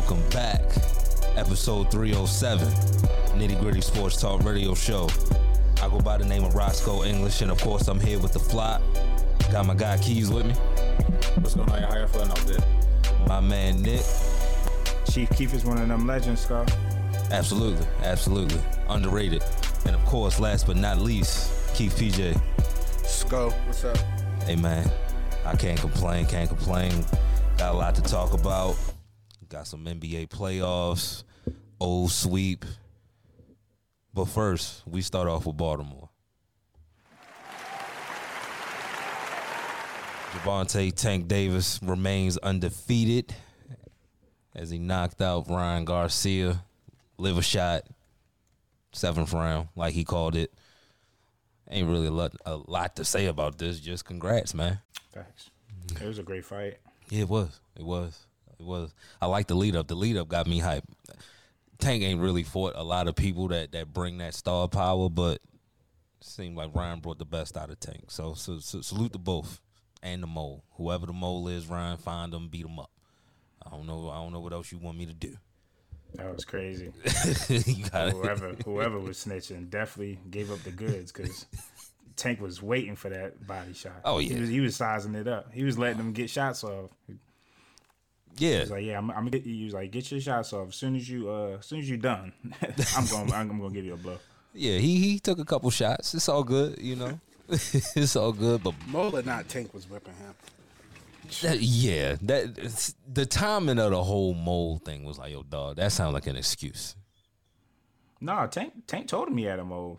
welcome back. Episode 307, Nitty Gritty Sports Talk Radio Show. I go by the name of Roscoe English, and of course, I'm here with the flop. Got my guy Keys with me, What's going on? How you feeling out there? my man Nick. Chief Keef is one of them legends, Scott. Absolutely, absolutely. Underrated. And of course, last but not least, Keith PJ. Sco, what's up? Hey man, I can't complain, can't complain. Got a lot to talk about. Got some NBA playoffs, old sweep. But first, we start off with Baltimore. Gervonta Tank Davis remains undefeated as he knocked out Ryan Garcia. Liver shot, seventh round, like he called it. Ain't really a lot, a lot to say about this. Just congrats, man. Thanks. It was a great fight. Yeah, it was. It was. It was. I like the lead up. The lead up got me hyped. Tank ain't really fought a lot of people that that bring that star power, but it seemed like Ryan brought the best out of Tank. So, so, so salute to both and the mole. Whoever the mole is, Ryan, find them, beat them up. I don't know. I don't know what else you want me to do. That was crazy. whoever whoever was snitching definitely gave up the goods because Tank was waiting for that body shot. Oh, yeah. he was, he was sizing it up. He was letting them get shots off. He Yeah, was like, "Yeah, I'm, I'm gonna get." He was like, "Get your shots off as soon as you uh as soon as you're done. I'm gonna, I'm gonna give you a blow." yeah. He he took a couple shots. It's all good, you know. it's all good, but Mola, not Tank, was whipping him. That, yeah, that the timing of the whole mole thing was like, yo, dog, that sounds like an excuse. No, Tank Tank told him he had a mole.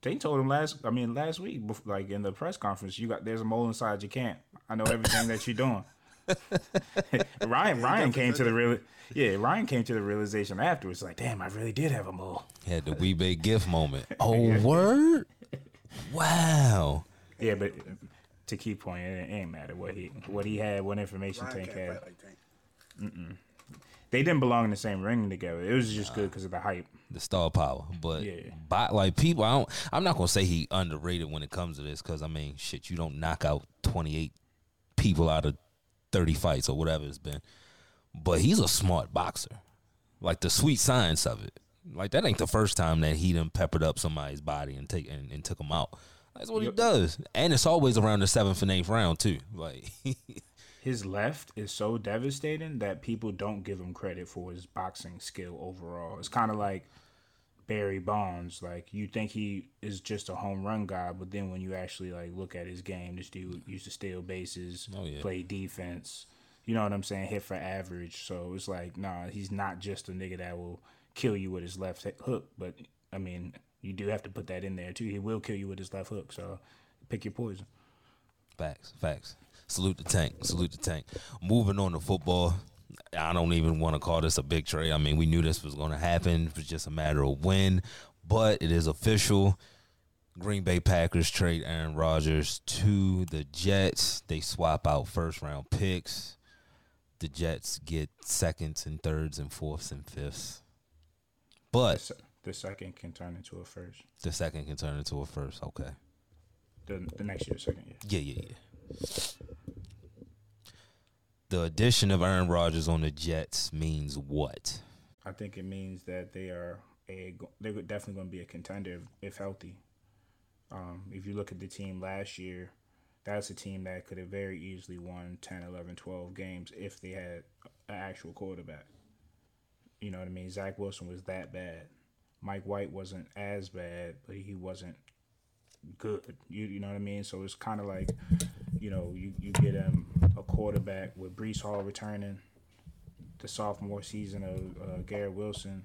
Tank told him last. I mean, last week, like in the press conference, you got there's a mole inside. You can't. I know everything that you're doing. Ryan Ryan came to the real. Yeah, Ryan came to the realization afterwards. Like, damn, I really did have a mole. Had the wee big gift moment. Oh, word! Wow. Yeah, but to keep point, it ain't matter what he what he had, what information Ryan Tank had. like Tank. They didn't belong in the same ring together. It was just good because of the hype. The star power, but Yeah. by, like people, I don't. I'm not gonna say he underrated when it comes to this because I mean, shit, you don't knock out 28 people out of 30 fights or whatever it's been. But he's a smart boxer, like the sweet science of it. Like that ain't the first time that he done peppered up somebody's body and take and, and took him out. That's what he does, and it's always around the seventh and eighth round too. Like, His left is so devastating that people don't give him credit for his boxing skill overall. It's kind of like Barry Bonds. Like you think he is just a home run guy, but then when you actually like look at his game, this dude used to steal bases, Oh, yeah. play defense. You know what I'm saying? Hit for average. So it's like, nah, he's not just a nigga that will kill you with his left hook. But I mean, you do have to put that in there too. He will kill you with his left hook. So pick your poison. Facts, facts. Salute the tank. Salute the tank. Moving on to football. I don't even want to call this a big trade. I mean, we knew this was going to happen. It was just a matter of when, but it is official. Green Bay Packers trade Aaron Rodgers to the Jets. They swap out first round picks. The Jets get seconds and thirds and fourths and fifths. But The second can turn into a first. the second can turn into a first. Okay. The, the next year, second year. Yeah, yeah, yeah. The addition of Aaron Rodgers on the Jets means what? I think it means that they are a they're definitely going to be a contender if, if healthy. Um, if you look at the team last year, that's a team that could have very easily won 10, 11, 12 games if they had an actual quarterback. You know what I mean? Zach Wilson was that bad. Mike White wasn't as bad, but he wasn't good. You you know what I mean? So it's kind of like, you know, you, you get um, a quarterback with Breece Hall returning, the sophomore season of uh, Garrett Wilson,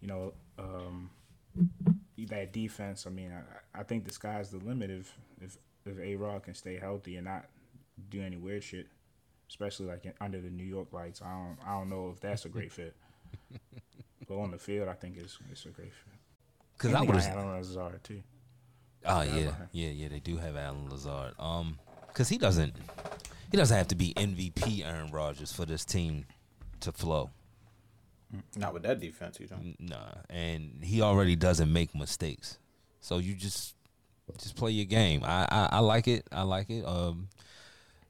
you know, um, that defense. I mean, I, I think the sky's the limit if if if A Rod can stay healthy and not do any weird shit, especially like in, under the New York lights. I don't I don't know if that's a great fit. but on the field, I think it's it's a great fit. Because I would have. Allen Lazard too. Oh yeah, yeah, yeah. They do have Allen Lazard. Um, because he doesn't, he doesn't have to be MVP Aaron Rodgers for this team to flow. Not with that defense, you don't. Nah, and he already doesn't make mistakes. So you just just play your game. I I, I like it. I like it. Um,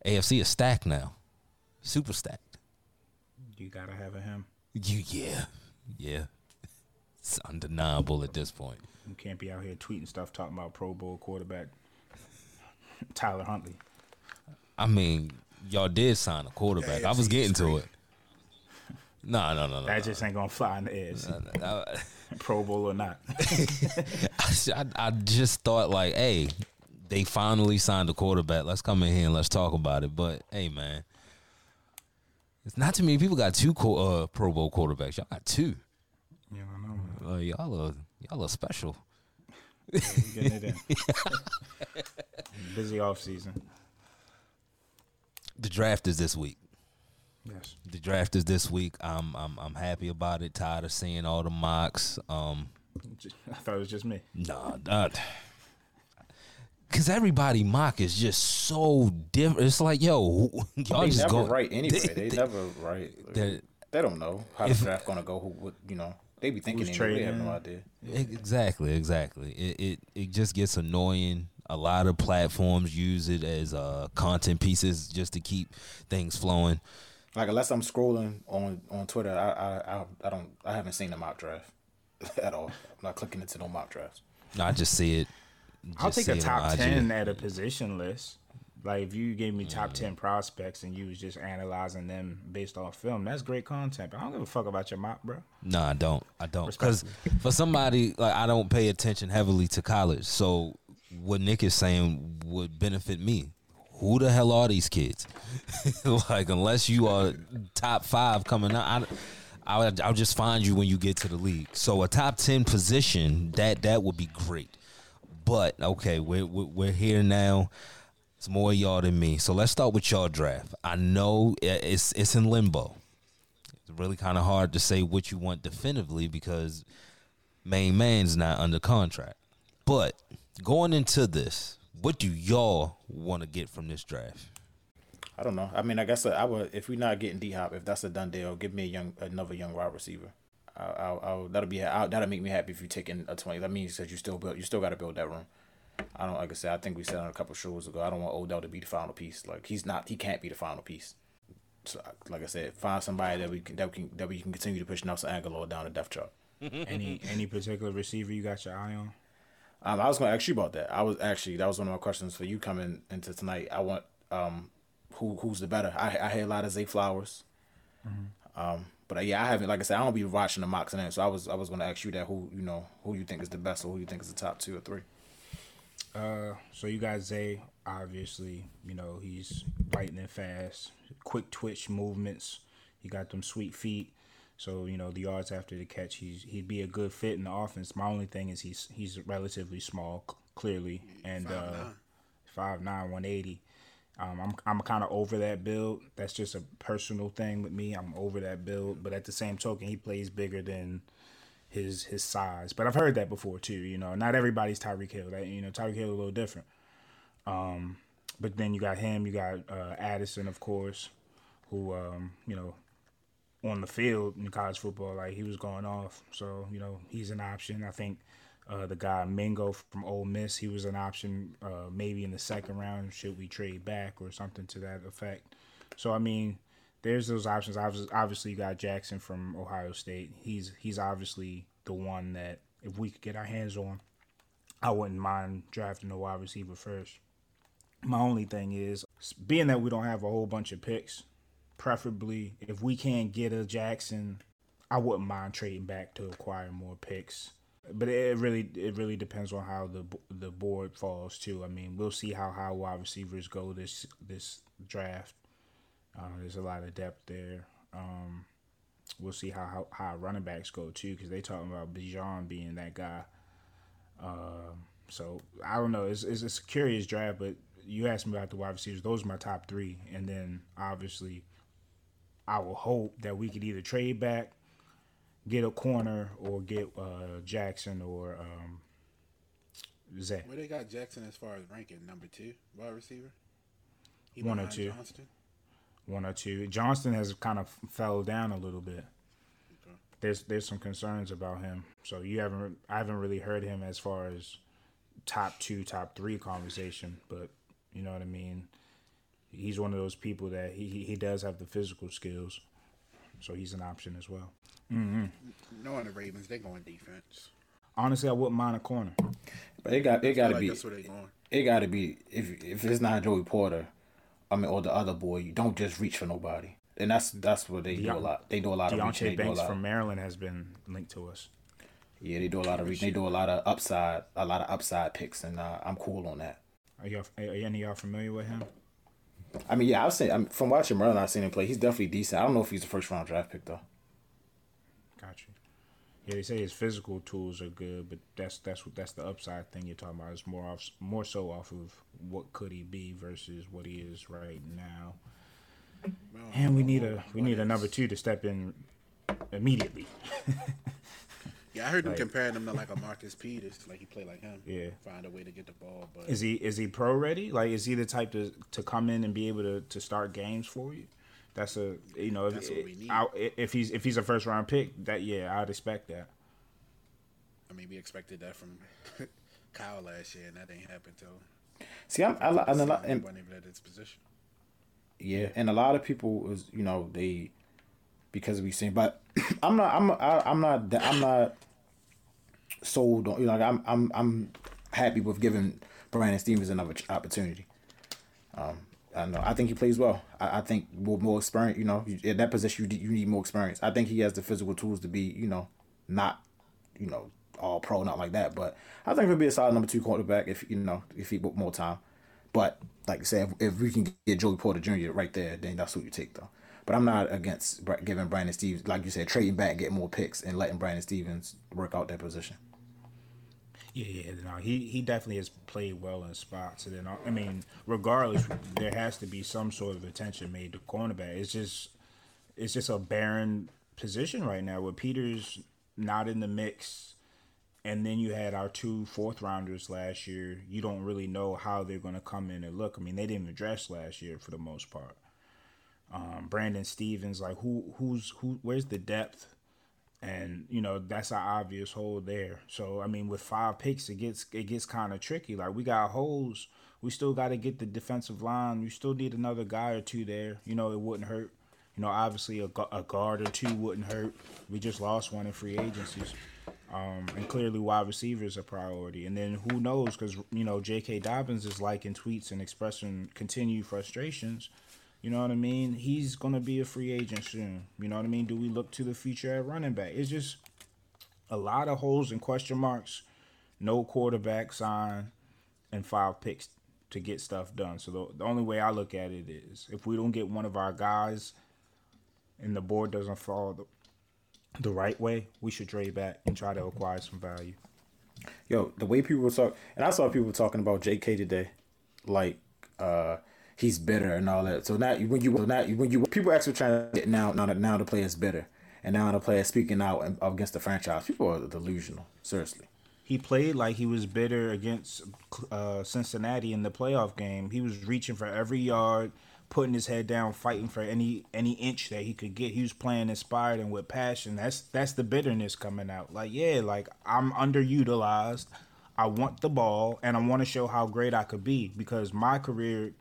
AFC is stacked now, super stacked. You gotta have a him. You yeah, yeah. It's undeniable at this point. You can't be out here tweeting stuff talking about Pro Bowl quarterback Tyler Huntley. I mean, y'all did sign a quarterback. I was getting to it. No, no, no, no. That just ain't gonna fly in the air. I, Pro Bowl or not. I, I just thought like, hey, they finally signed a quarterback. Let's come in here and let's talk about it. But hey, man, it's not too many people got two co- uh, Pro Bowl quarterbacks. Y'all got two. You don't know. man. Uh, y'all are y'all are special. We Getting it in. Busy off season. The draft is this week. Yes. The draft is this week. I'm I'm I'm happy about it. Tired of seeing all the mocks. Um, I thought it was just me. Nah, not. Cause everybody mock is just so different. It's like, yo, y'all They just never go right anyway. They- They, they- never right. they- They don't know how If- the draft gonna go. Who would you know? They be thinking anyway. They have no idea. Exactly, exactly. It, it it just gets annoying. A lot of platforms use it as uh, content pieces just to keep things flowing. Like unless I'm scrolling on on Twitter, I I I, I don't I haven't seen the mock draft at all. I'm not clicking into no mock drafts. No, I just see it. I'll take a see it top ten at a position list. Like if you gave me top ten prospects and you was just analyzing them based off film, that's great content. But I don't give a fuck about your mock, bro. No, I don't. I don't. Because for somebody like I don't pay attention heavily to college. So what Nick is saying would benefit me. Who the hell are these kids? like unless you are top five coming out, I, I I'll just find you when you get to the league. So a top ten position that that would be great. But okay, we're we're, here now. It's more y'all than me. So let's start with y'all draft. I know it's it's in limbo it's really kind of hard to say what you want definitively because main man's not under contract. But going into this, what do y'all want to get from this draft? I don't know. I mean, I guess I would if we're not getting D Hop, if that's a done deal, give me a young another young wide receiver. I, I, I, that'll be I, that'll make me happy if you taking a twenty. That means that you still build you still got to build that room. I don't like I said. I think we said on a couple shows ago. I don't want Odell to be the final piece. Like he's not. He can't be the final piece. So like I said, find somebody that we can that we can that we can continue to push Nelson Agholor down the depth chart. any any particular receiver you got your eye on? Um, I was going to ask you about that. I was actually that was one of my questions for you coming into tonight. I want um, who who's the better? I I hear a lot of Zay Flowers. Um, but uh, yeah, I haven't. Like I said, I don't be watching the mocks and that. So I was I was going to ask you that who you know who you think is the best or who you think is the top two or three. Uh, so you got Zay. Obviously, you know he's lightning fast, quick twitch movements. He got them sweet feet. So you know the yards after the catch, he's he'd be a good fit in the offense. My only thing is he's he's relatively small, c- clearly, and uh, five nine, one eighty. Um, I'm I'm kind of over that build. That's just a personal thing with me. I'm over that build, but at the same token, he plays bigger than his his size. But I've heard that before too. You know, not everybody's Tyreek Hill. That you know, Tyreek Hill a little different. Um, but then you got him. You got uh, Addison, of course, who um, you know, on the field in college football, like he was going off. So you know, he's an option. I think. Uh, the guy Mingo from Ole Miss, he was an option, uh, maybe in the second round. Should we trade back or something to that effect? So I mean, there's those options. Obviously, you got Jackson from Ohio State. He's he's obviously the one that if we could get our hands on, I wouldn't mind drafting a wide receiver first. My only thing is, being that we don't have a whole bunch of picks, preferably if we can't get a Jackson, I wouldn't mind trading back to acquire more picks. But it really it really depends on how the the board falls too. I mean, we'll see how high wide receivers go this this draft. Uh, there's a lot of depth there. Um, we'll see how how, running backs go too, because they're talking about Bijan being that guy. Um, so I don't know. It's it's a curious draft, but you asked me about the wide receivers. Those are my top three, and then obviously, I will hope that we could either trade back, get a corner, or get uh, Jackson or um, Zay. Where they got Jackson as far as ranking number two wide receiver? He One or two. Johnston? one or two. Johnston has kind of fell down a little bit. There's there's some concerns about him. So you haven't I haven't really heard him as far as top two, top three conversation. But you know what I mean. He's one of those people that he he- he does have the physical skills. so he's an option as well. Knowing the Ravens, they're going defense. Honestly, I wouldn't mind a corner. But it got it got to like be that's where they going. it got to be if if it's not Joey Porter, I mean, or the other boy, you don't just reach for nobody. And that's that's what they do a lot. They do a lot of reaching. Deonte They do a Banks lot. from Maryland has been linked to us. yeah, they do a lot of reaching. They do a lot of upside, a lot of upside picks, and uh, I'm cool on that. Are y'all, are any of y'all familiar with him? I mean, yeah, I've seen I'm, from watching Maryland. I've seen him play. He's definitely decent. I don't know if he's a first round draft pick though. Got you. Yeah, they say his physical tools are good, but that's that's what that's the upside thing you're talking about. It's more off more so off of what could he be versus what he is right now. And we need a we need a number two to step in immediately. Yeah, I heard them comparing him to like a Marcus Peters, like he played like him. Yeah. find a way to get the ball, but Is he is he pro ready? Like is he the type to to come in and be able to to start games for you? That's a you know if, That's what we need. I- if he's if he's a first round pick that yeah I'd expect that. I mean, we expected that from Kyle last year, and that ain't happened till See, I'm, I, li- and a lot, he and, wasn't even at his position. yeah, and a lot of people is you know they because we seen, but I'm not, I'm, I, I'm not, I'm not sold on. You know, like I'm, I'm, I'm happy with giving Brandon Stephens another opportunity. Um, I know. I think he plays well. I, I think with more experience, you know, you, at that position, you, you need more experience. I think he has the physical tools to be, you know, not, you know, all pro, not like that. But I think he'll be a solid number two quarterback if you know if he book more time. But like I said, if, if we can get Joey Porter Jr. right there, then that's what you take though. But I'm not against giving Brandon Stephens, like you said, trading back, getting more picks, and letting Brandon Stephens work out that position. Yeah, yeah, no, uh, he he definitely has played well in spots. And then uh, I mean, regardless, there has to be some sort of attention made to cornerback. It's just it's just a barren position right now where Peters not in the mix, and then you had our two fourth rounders last year. You don't really know how they're going to come in and look. I mean, they didn't address last year for the most part. Um, Brandon Stephens, like who who's who? Where's the depth? and you know that's an obvious hole there. So I mean, with five picks, it gets it gets kind of tricky. Like we got holes, we still got to get the defensive line. You still need another guy or two there. You know, it wouldn't hurt. You know, obviously a, a guard or two wouldn't hurt. We just lost one in free agencies. Um, and clearly, wide receiver is a priority. And then who knows? Because you know, J.K. Dobbins is liking tweets and expressing continued frustrations. You know what I mean? He's gonna be a free agent soon. You know what I mean? Do we look to the future at running back? It's just a lot of holes and question marks. No quarterback sign, and five picks to get stuff done. So the, the only way I look at it is if we don't get one of our guys, and the board doesn't fall the, the right way, we should trade back and try to acquire some value. Yo, the way people talking, and I saw people talking about J.K. today, like uh he's bitter and all that. So now when you now when you people actually trying to get now now now the player is bitter, and now the player speaking out against the franchise. People are delusional. Seriously. He played like he was bitter against uh, Cincinnati in the playoff game. He was reaching for every yard, putting his head down, fighting for any any inch that he could get. He was playing inspired and with passion. That's that's the bitterness coming out. Like yeah, like I'm underutilized. I want the ball and I want to show how great I could be because my career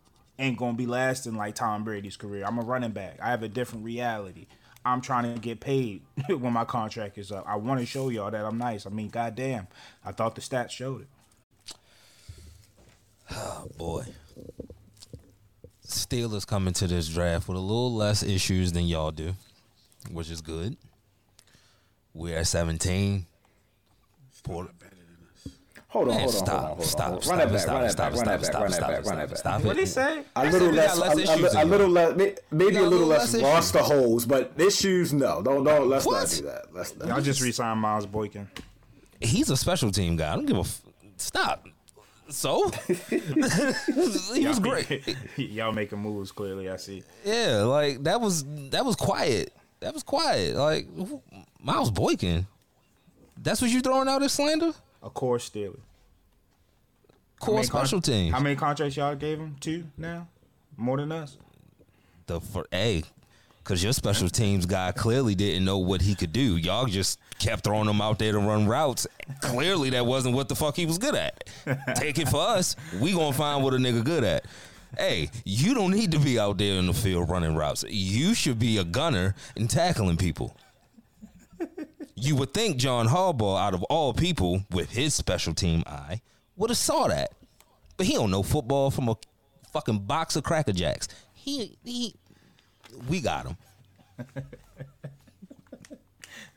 ain't gonna be lasting like Tom Brady's career. I'm a running back. I have a different reality. I'm trying to get paid when my contract is up. I want to show y'all that I'm nice. I mean, goddamn, I thought the stats showed it. Oh boy. Steelers coming to this draft with a little less issues than y'all do, which is good. We're at 17. Port- Not better than us. Hold on, Man, hold on, stop, hold on, hold stop, on. stop, Run that back, stop, run that stop, back, run that stop, back, run stop, back, stop, run that back. stop. What'd he say? A I little said less, a, a, a little less, maybe a a little little less less roster holes, but issues, no, don't, don't. Let's What? not do that. Let's not. Y'all just re-signed Miles Boykin. He's a special team guy. I don't give a f- stop. So he was great. Y'all making moves clearly. I see. Yeah, like that was that was quiet. That was quiet. Like Miles Boykin. That's what you throwing out as slander? A core Steeler. Core many con- special teams. How many contracts y'all gave him? Two now, more than us. the for a because your special teams guy clearly didn't know what he could do. Y'all just kept throwing him out there to run routes. Clearly, that wasn't what the fuck he was good at. Take it for us. We gonna find what a nigga good at. hey, you don't need to be out there in the field running routes. You should be a gunner and tackling people. You would think John Harbaugh, out of all people, with his special team eye, would have saw that. But he don't know football from a fucking box of Cracker Jacks. He he we got him.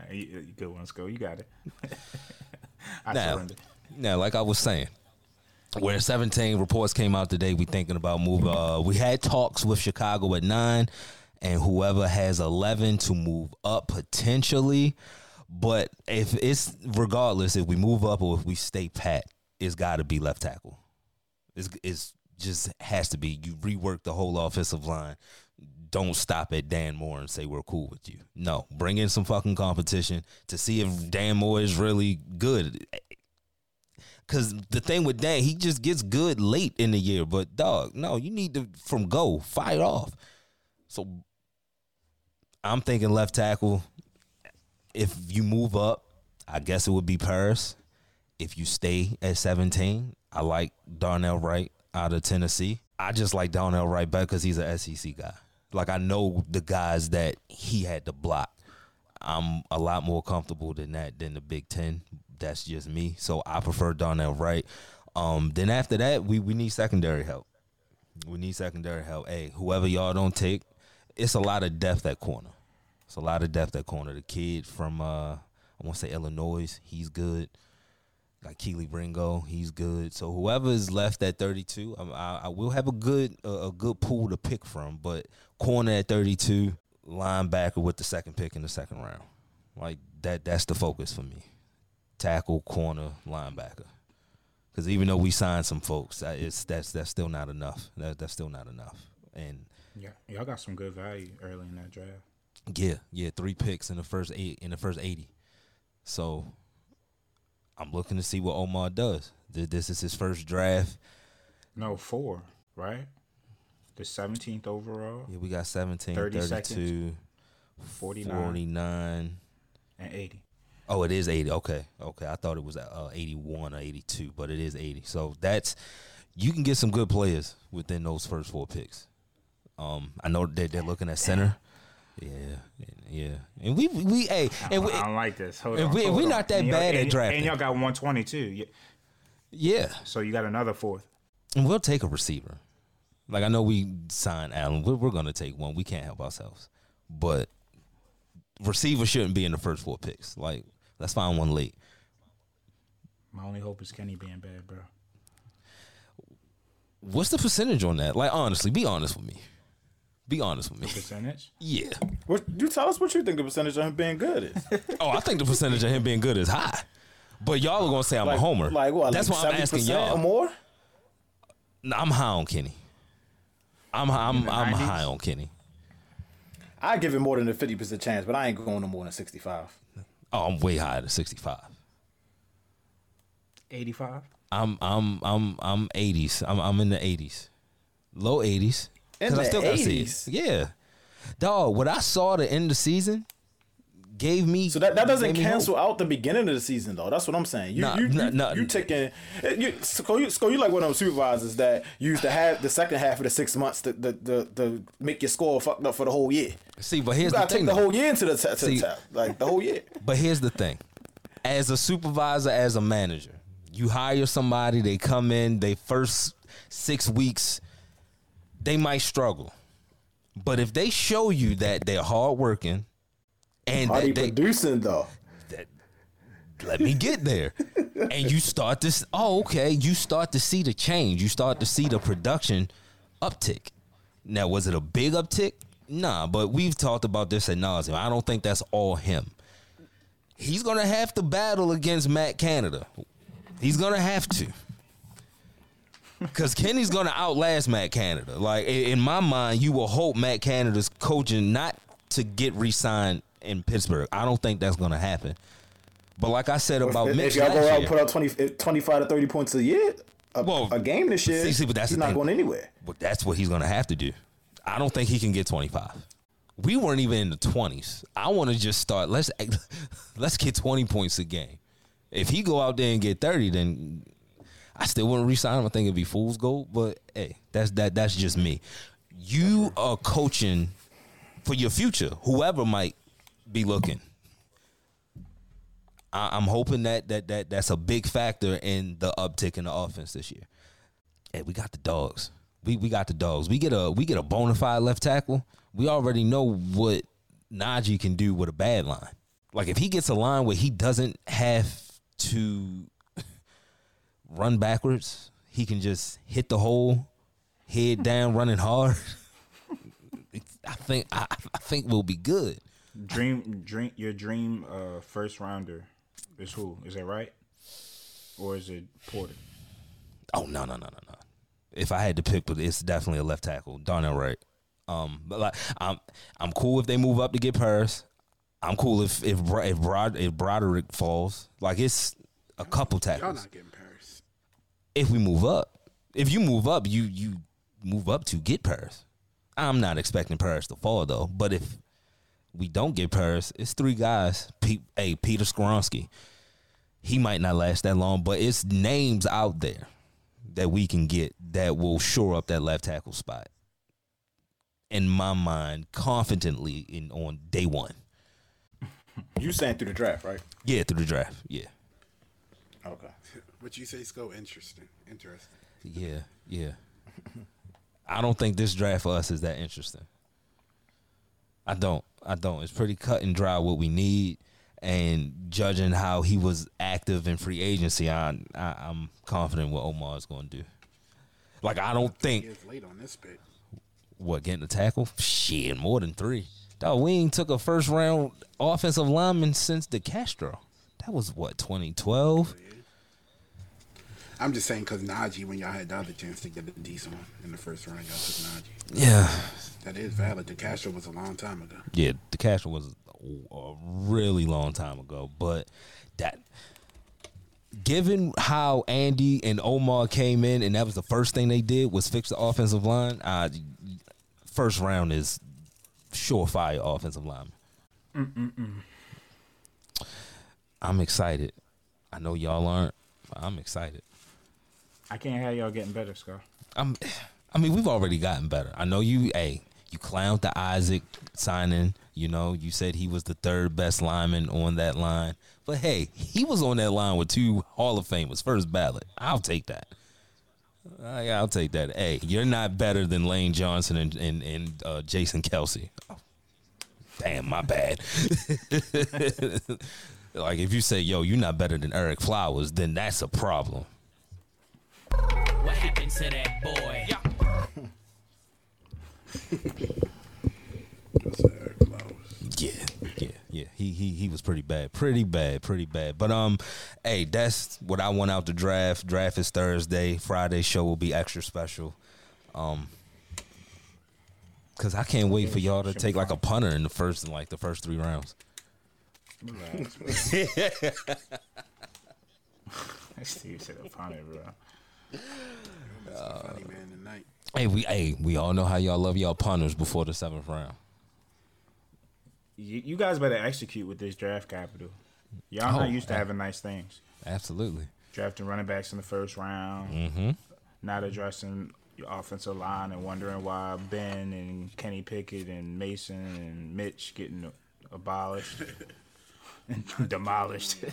Hey, you- you Good one, Sko. You got it. I Now, surrender. now, like I was saying, where 17 reports came out today, we thinking about move. Uh, we had talks with Chicago at nine, and whoever has 11 to move up potentially. But if it's regardless, if we move up or if we stay pat, it's got to be left tackle. It's, it's just has to be. You rework the whole offensive line. Don't stop at Dan Moore and say we're cool with you. No, bring in some fucking competition to see if Dan Moore is really good. Cause the thing with Dan, he just gets good late in the year. But dog, no, you need to from go fight off. So I'm thinking left tackle. If you move up, I guess it would be Paris. If you stay at 17, I like Darnell Wright out of Tennessee. I just like Darnell Wright better because he's an SEC guy. Like I know the guys that he had to block. I'm a lot more comfortable than that than the Big Ten. That's just me. So I prefer Darnell Wright. Um, then after that, we, we need secondary help. We need secondary help. Hey, whoever y'all don't take, it's a lot of depth at corner. It's a lot of depth at corner. The kid from uh, I want to say Illinois, he's good. Like Kelee Ringo, he's good. So whoever is left at 32, I, I, will have a good a, a good pool to pick from. But corner at 32, linebacker with the second pick in the second round, like that. That's the focus for me. Tackle, corner, linebacker. Because even though we signed some folks, it's that's that's still not enough. That, that's still not enough. And Yeah, y'all got some good value early in that draft. Yeah, yeah, three picks in the first eight in the first eighty. So I'm looking to see what Omar does. This is his first draft. No, four, right? The 17th overall, Yeah, we got 17, 30 32, seconds. 49, 49. and 80. Oh, it is 80. Okay. Okay. I thought it was uh, 81 or 82, but it is 80. So that's you can get some good players within those first four picks. Um, I know that they're looking at center. Yeah, yeah, and we we, we hey, and we, I don't like this. Hold and on. we- hold we on. not that And bad at drafting. And y'all got 122. Yeah, yeah, So you got another fourth. and we'll take a receiver. Like I know we signed Allen, we're, we're gonna take one. We can't help ourselves, but receiver shouldn't be in the first four picks. Like let's find one late. My only hope is Kenny being bad, bro. What's the percentage on that? Like honestly, be honest with me. Be honest with me. Percentage? Yeah. What you tell us what you think the percentage of him being good is? Oh, I think the percentage of him being good is high. But y'all are gonna say I'm Like, a homer. Like what? That's like why I'm asking 70% y'all. or more. No, I'm high on Kenny. I'm I'm I'm high on Kenny. I give him more than a fifty percent chance, but I ain't going no more than sixty five. Oh, I'm way higher than 65. 85? I'm I'm I'm I'm 80s. I'm I'm in the 80s, low 80s. In 'Cause I the still gotta 80s? Yeah, dog. What I saw at the end of the season gave me So that, that doesn't cancel hope. out the beginning of the season though. That's what I'm saying. You Nah, you, nah, you, nah. you taking eh, you Sko, you, Sko, you like one of those supervisors that use the half the second half of the six months to to, to, to make your score fucked up for the whole year. See, but here's the gotta take thing. the whole year into the t- to See- the top, like the whole year. But here's the thing. As a supervisor, as a manager, you hire somebody, they come in, they first six weeks, they might struggle. But if they show you that they're hardworking and Are they that they, producing though? let me get there. and you start to oh okay, you start to see the change. You start to see the production uptick. Now, was it a big uptick? Nah, but we've talked about this at nauseum. I don't think that's all him. He's gonna have to battle against Matt Canada. He's gonna have to. Cause Kenny's gonna outlast Matt Canada. Like in my mind, you will hope Matt Canada's coaching not to get re-signed in Pittsburgh. I don't think that's gonna happen. But like I said about if, Mitch if y'all go out year, and put out 20, eh, 25 to thirty points a year, a, Well, a game this year, see- see, but that's he's not thing. going anywhere. but that's what he's gonna have to do. I don't think he can get 25. We weren't even in the 20s. I want to just start. Let's let's get 20 points a game. If he go out there and get 30, then I still wouldn't resign him. I think it'd be fool's gold. But hey, that's that. That's just me. You are coaching for your future. Whoever might be looking. I, I'm hoping that that that that's a big factor in the uptick in the offense this year. Hey, we got the dogs. We we got the dogs. We get a we get a bona fide left tackle. We already know what Najee can do with a bad line. Like if he gets a line where he doesn't have to run backwards, he can just hit the hole, head down, running hard. I think I, I think we'll be good. Dream, dream, your dream uh, first rounder is who? Is that right? Or is it Porter? Oh no no no no no! If I had to pick, but it's definitely a left tackle, Darnell Wright. Um, but like I'm I'm cool if they move up to get Paris. I'm cool if if if, Brod, if Broderick falls. Like it's a couple Y'all tackles. Not getting Paris. If we move up, if you move up, you you move up to get Paris. I'm not expecting Paris to fall though. But if we don't get Paris, it's three guys. Pe- hey, Peter Skoronski. He might not last that long, but it's names out there that we can get that will shore up that left tackle spot. In my mind, confidently in on day one. You saying through the draft, right? Yeah, through the draft. Yeah. Okay. What you say, it's go Interesting. Interesting. Yeah, yeah. I don't think this draft for us is that interesting. I don't. I don't. It's pretty cut and dry what we need, and judging how he was active in free agency, I, I I'm confident what Omar is going to do. Like I don't think late on this bit. what getting a tackle. Shit, more than three. Dog, we ain't took a first round offensive lineman since DeCastro. That was what 2012. I'm just saying because Najee, when y'all had the other chance to get a decent one in the first round, y'all took Najee. Yeah, That is valid. DeCastro was a long time ago. Yeah, DeCastro was a, a really long time ago, but that given how Andy and Omar came in and that was the first thing they did was fix the offensive line, uh, first round is surefire offensive line. I'm excited. I know y'all aren't. I'm excited. I can't have y'all getting better, Scar. I'm. I mean, we've already gotten better. I know you. Hey, you clowned the Isaac signing. You know, you said he was the third best lineman on that line. But hey, he was on that line with two Hall of Famers, first ballot. I'll take that. I, I'll take that. Hey, you're not better than Lane Johnson and and, and uh, Jason Kelce. Oh, damn, my bad. like if you say, "Yo, you're not better than Ereck Flowers," then that's a problem. What happened to that boy? That's Ereck Flowers. Yeah, yeah, yeah. He he he was pretty bad, pretty bad, pretty bad. But um, hey, that's what I want out the draft. Draft is Thursday. Friday show will be extra special. Um, cause I can't wait for y'all to take like a punter in the first in like the first three rounds. Steve said upon it, bro. Funny man tonight. Hey, we hey we all know how y'all love y'all punters before the seventh round. You, you guys better execute with this draft capital. Y'all not Oh, used to having nice things. Absolutely. Drafting running backs in the first round. Mm-hmm. Not addressing your offensive line and wondering why Ben and Kenny Pickett and Mason and Mitch getting abolished and demolished.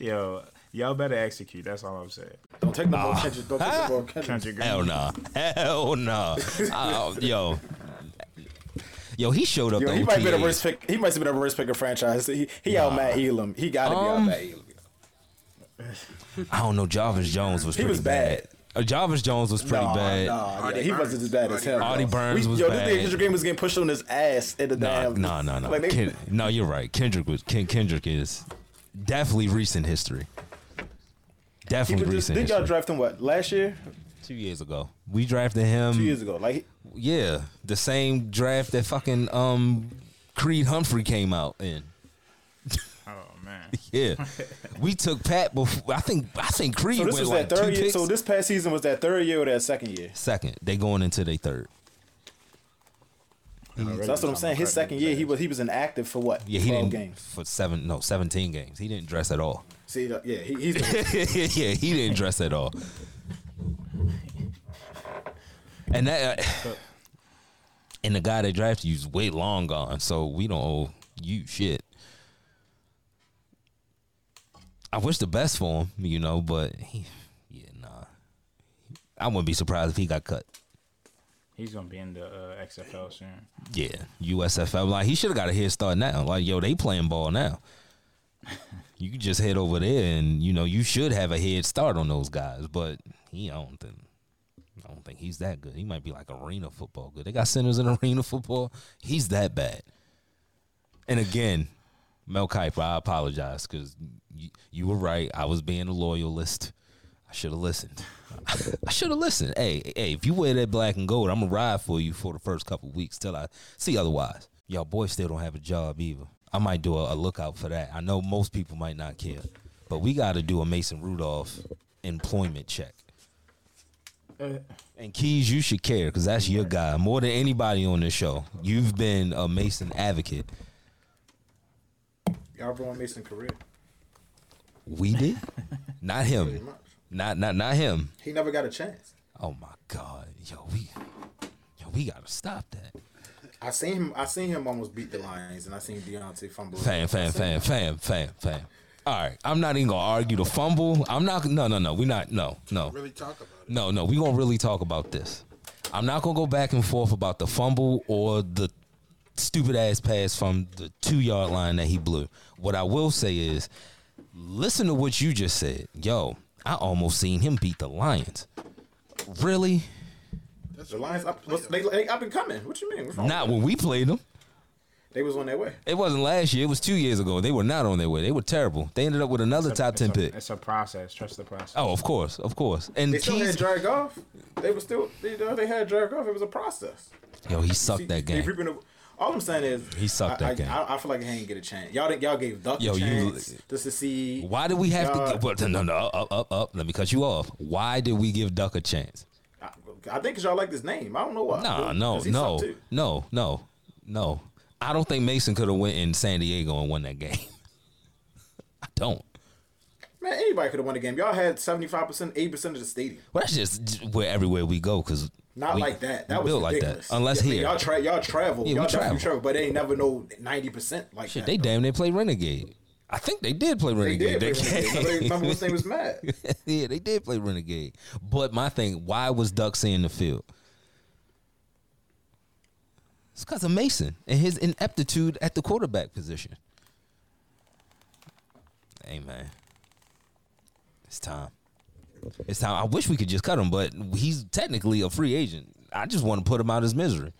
Yo, y'all better execute. That's all I'm saying. Don't take the ball, Kendrick. Don't take the ball, Kendrick. Kendrick Green. Hell nah. Hell nah. Uh, yo. Yo, he showed up Yo, to he might be the OTAs. worst pick. He might have been the worst pick of franchise. He he out Matt Elam. He got to be out Um, Matt Elam. I don't know. Jarvis Jones was He pretty was bad. Uh, Jarvis Jones was pretty Nah, bad. Nah, yeah, Artie he wasn't as bad as Artie him. Artie. Burns we, was yo, bad. this nigga Kendrick Green was getting pushed on his ass in the Nah, damn. no, no, no. Like they, Ken, no, you're right. Kendrick was Ken, Kendrick is definitely recent history. He Definitely was just, recent did y'all history. draft him what last year? Two years ago, we drafted him. Two years ago. Like Yeah, the same draft that fucking um Creed Humphrey came out in. Oh man. Yeah, we took Pat before. I think I think Creed so this went was like that two third year. picks. So this past season was that third year or that second year? second. They going into their third. So that's what I'm saying. His second year, he was he was inactive for what? Yeah, he didn't games. for seven no seventeen games. He didn't dress at all. See, the- yeah, he, he's the, yeah, he didn't dress at all. And that uh, and the guy that drafted you is way long gone, so we don't owe you shit. I wish the best for him, you know, but he, yeah, nah. I wouldn't be surprised if he got cut. He's gonna be in the uh, XFL soon. Yeah, USFL. Like he should have got a head start now. Like yo, they playing ball now. you can just head over there, and you know you should have a head start on those guys. But he, I don't think, I don't think he's that good. He might be like arena football good. They got centers in arena football. He's that bad. And again, Mel Kiper, I apologize because you, you were right. I was being a loyalist. I should have listened. I should have listened. Hey, hey, if you wear that black and gold, I'm gonna ride for you for the first couple weeks till I see otherwise. Y'all boys still don't have a job either. I might do a, a lookout for that. I know most people might not care, but we got to do a Mason Rudolph employment check. And Keys, you should care because that's your guy more than anybody on this show. You've been a Mason advocate. y'all ruined Mason career. We did, not him, not not not him. He never got a chance. Oh my God, yo, we, yo, we gotta stop that. I seen him. I seen him almost beat the Lions, and I seen Diontae fumble. Fam, fam, fam, fam, fam, fam. All right, I'm not even gonna argue the fumble. I'm not. No, no, no. We not. No, no, Really talk about it. no, no. We gonna really talk about this. I'm not gonna go back and forth about the fumble or the stupid ass pass from the two yard line that he blew. What I will say is, listen to what you just said. Yo, I almost seen him beat the Lions. Really? The Lions. Up, what's, they, they up and coming. What you mean? What's wrong Not when we played them. them? They was on their way. It wasn't last year. It was two years ago. They were not on their way. They were terrible. They ended up with another top ten a- pick. It's a process. Trust the process. Oh, of course, of course. And They still Keys, had Jared Goff. They were still. They, they had Jared Goff. It was a process. yo, he sucked See, that game. reaping the- all I'm saying is He sucked I, that I, game. I, I feel like he ain't get a chance. Y'all didn't. Y'all gave Duck Yo, a you- chance just to see. Why did we have y'all- to? But no, no, up, up, up. Let me cut you off. Why did we give Duck a chance? I, think 'cause y'all like this name. I don't know why. Nah, no, he no, no, no, no. I don't think Mason could have went in San Diego and won that game. I don't. Man, anybody could have won the game. Y'all had 75 percent, 80 percent of the stadium. Well, that's just where everywhere we go because Not like that. That was built like that. Unless Yeah, here, y'all tra- y'all travel. Yeah, we y'all travel. travel, but they ain't never know 90 percent like shit, that. they damn they play Renegade. I think they did play Renegade. They did. play Renegade. Remember, his name was mad? yeah, they did play Renegade. But my thing, why was Duck seeing the field? It's because of Mason and his ineptitude at the quarterback position. Hey man, it's time. It's time. I wish we could just cut him, but he's technically a free agent. I just want to put him out of his misery.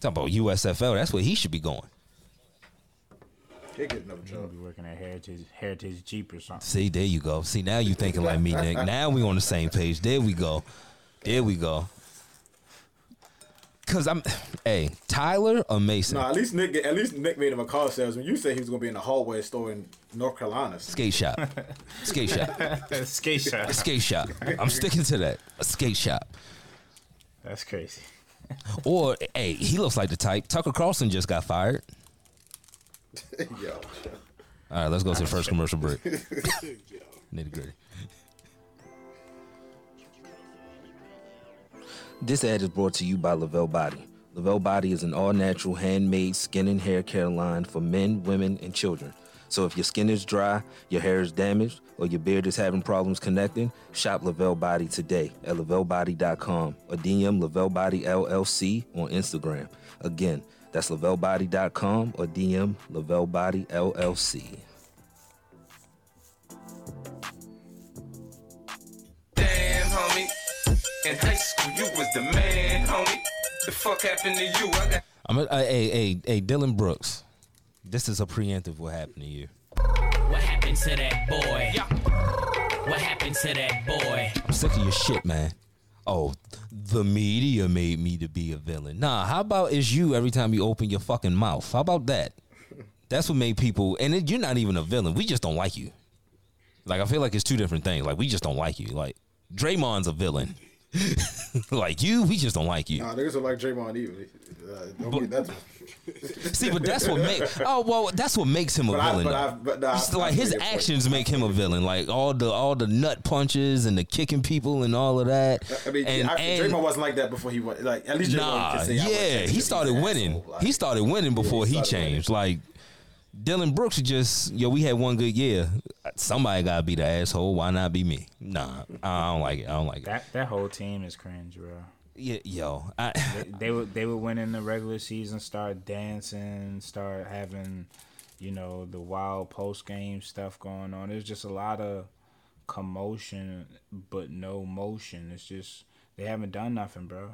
Talking about USFL, that's where he should be going. He'll get another job. be working at Heritage Heritage Jeep or something. See, there you go. See, now you thinking like me, Nick. Now we on the same page. There we go. There we go. Cause I'm, hey, Tyler or Mason? No, at least Nick. At least Nick made him a car salesman. You said he was gonna be in a hallway store in North Carolina. Skate shop, skate shop, Skate shop. skate shop. I'm sticking to that. A skate shop. That's crazy. Or hey, he looks like the type. Tucker Carlson just got fired. Yo, All right, let's go to the first commercial break. Nitty gritty. This ad is brought to you by Lavelle Body. Lavelle Body is an all natural handmade skin and hair care line for men, women, and children. So if your skin is dry, your hair is damaged, or your beard is having problems connecting, shop Lavelle Body today at lavellebody.com or DM Lavelle Body LLC on Instagram. Again, that's lavellebody.com or DM Lavelle Body LLC. Damn, homie. In high school, you was the man, homie. The fuck happened to you? I got I'm a, hey, hey, hey, Dillon Brooks. This is a preemptive what happened to you. What happened to that boy? What happened to that boy? I'm sick of your shit, man. Oh, the media made me to be a villain. Nah, how about it's you every time you open your fucking mouth? How about that? That's what made people, and it, you're not even a villain. We just don't like you. Like I feel like it's two different things. Like we just don't like you. Like Draymond's a villain. like you, we just don't like you. Nah, niggas are like Draymond even. Uh, don't that's See, but that's what makes. Oh well, that's what makes him a But I- villain. but. I- but nah, I- I like his your point. actions make him a villain. Like all the all the nut punches and the kicking people and all of that. I mean, and, I, and- Draymond wasn't like that before he went. Like at least Draymond Nah, yeah, he started winning. asshole. Like, He started winning before he, started winning. changed. Like Dillon Brooks just yo. We had one good year. Somebody gotta be the asshole. Why not be me? Nah, I don't like it. I don't like it. That that whole team is cringe, bro. Yeah, yo, I, They, they would they would win in the regular season, start dancing, start having, you know, the wild post game stuff going on. There's just a lot of commotion, but no motion. It's just they haven't done nothing, bro.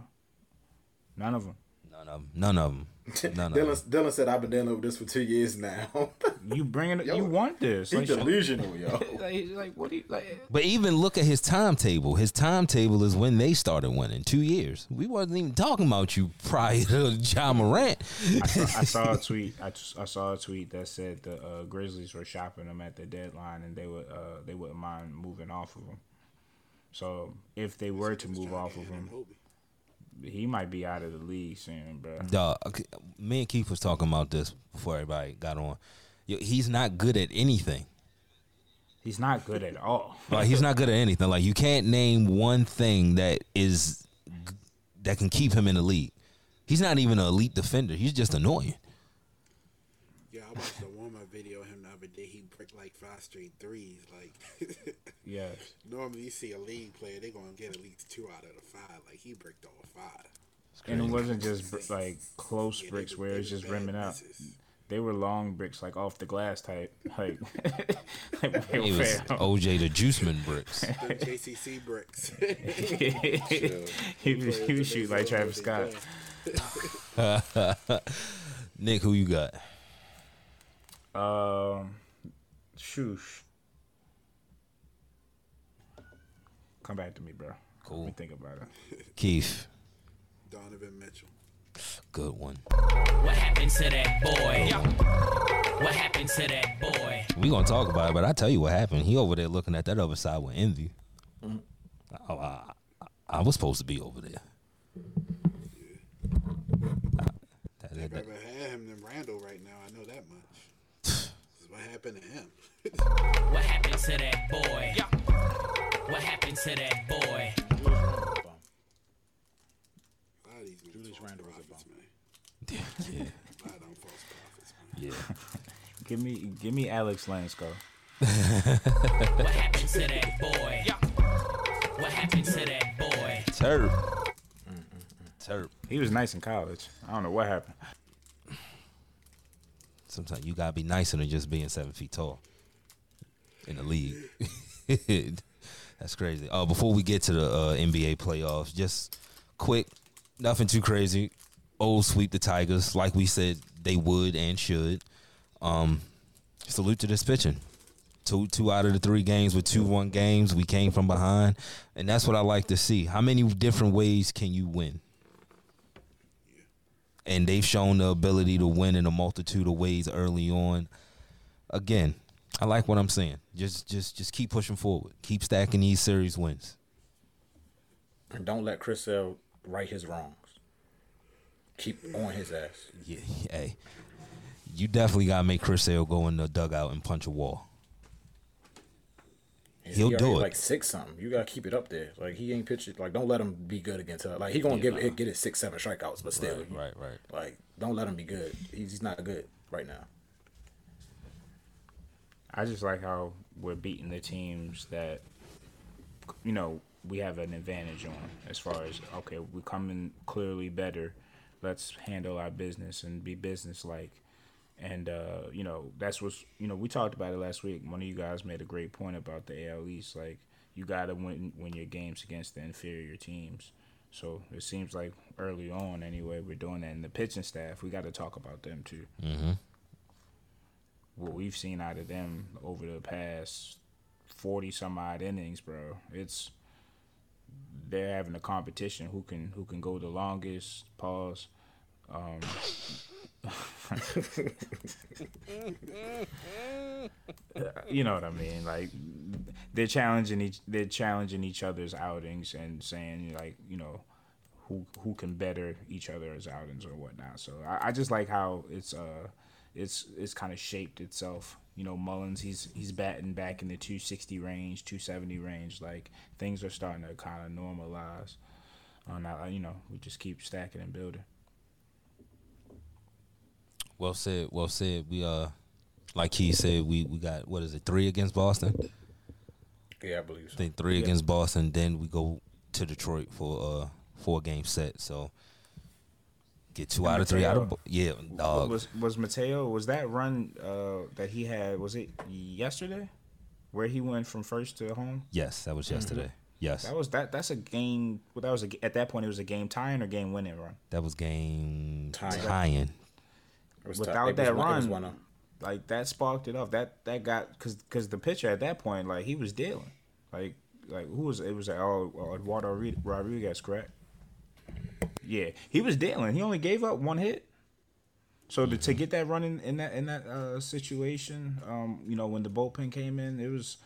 None of them. none of them. None of them. None of Dillon, them. Dillon said, "I've been dealing with this for two years now." You bring it. Yo, you want this? He's Like, delusional, yo. like, like, what do you like? But even look at his timetable. His timetable is when they started winning. Two years. We wasn't even talking about you prior to Ja Morant. I saw, I saw a tweet. I, I saw a tweet that said the uh, Grizzlies were shopping them at the deadline, and they would uh, they wouldn't mind moving off of him. So if they were to move off of him, he might be out of the league soon, bro. Dog, okay, me and Keith was talking about this before everybody got on. Yo, he's not good at anything. He's not good at all. Like he's not good at anything. Like you can't name one thing that is that can keep him in the league. He's not even an elite defender. He's just annoying. Yeah, I watched a warm up video of him the other day. He bricked like five straight threes. Like Yes. normally you see a league player, they're gonna get at least two out of the five. Like he bricked all five. And it wasn't just like close Yeah, bricks where they it's was just rimming out. They were long bricks, like off the glass type. Like, like He was fair. OJ the Juiceman bricks. The JCC bricks. he was, he was shooting like Travis Scott. Nick, who you got? Um, shoosh. Come back to me, bro. Cool. Let me think about it. Keith. Donovan Mitchell. Good one. What happened to that boy? What happened to that boy? We gonna talk about it, but I tell you what happened. He over there looking at that other side with envy. Mm-hmm. Oh, I, I, I was supposed to be over there. That- that- I'd that- rather have him than Randle right now. I know that much. this is what happened to him. What happened to that boy? What happened to that boy? A lot of these men Julius Randle was a bum. yeah, A lot of false prophets, man. yeah. Give me, give me Alex Lansko. What happened to that boy? What happened to that boy? Terp. Terp. He was nice in college. I don't know what happened. Sometimes you gotta be nicer than just being seven feet tall in the league. That's crazy. Uh, before we get to the uh, NBA playoffs, just quick, nothing too crazy. Old sweep the Tigers, like we said they would and should. Um, salute to this pitching. Two two out of the three games with two one games, we came from behind, and that's what I like to see. How many different ways can you win? and they've shown the ability to win in a multitude of ways early on. Again, I like what I'm saying. Just just just keep pushing forward. Keep stacking these series wins. And don't let Chris Sale right his wrongs. Keep on his ass. Yeah, hey. You definitely gotta make Chris Sale go in the dugout and punch a wall. He'll He do it. Like six something. You gotta keep it up there. Like he ain't pitched it. Like don't let him be good against her. Like he gonna give it get it six seven strikeouts, but still, Right, right, right. Like don't let him be good. He's, he's not good right now. I just like how we're beating the teams that, you know, we have an advantage on as far as okay, we're coming clearly better. Let's handle our business and be businesslike. And uh, you know, that's what's you know, we talked about it last week. One of you guys made a great point about the AL East. Like you gotta win win your games against the inferior teams. So it seems like early on anyway, we're doing that. And the pitching staff, we gotta talk about them too what we've seen out of them over the past forty some odd innings, bro. It's they're having a competition who can who can go the longest. Pause. Um, you know what I mean? Like they're challenging each they're challenging each other's outings and saying like you know who who can better each other's outings or whatnot. So I, I just like how it's uh it's it's kind of shaped itself. You know, Mullins he's he's batting back in the 260 range, 270 range. Like things are starting to kind of normalize. Uh, now, you know, we just keep stacking and building. Well said. Well said. We uh, like he said, we we got what is it? Three against Boston. Yeah, I believe so. I think three Yeah. against Boston. Then we go to Detroit for uh four game set. So get two And out of three out of yeah. Dog. was was Mateo was that run uh, that he had was it yesterday where he went from first to home yes, that was yesterday. Yes, that was that that's a game well, that was a, at that point it was a game tying or game winning run that was game Tying. tying. Was without it that one- was run one of- like that sparked it off that that got because because the pitcher at that point like he was dealing like like who was it was oh uh, Eduardo Rodriguez correct yeah he was dealing he only gave up one hit so to, to get that run in, in that in that uh, situation, um, you know, when the bullpen came in, it was,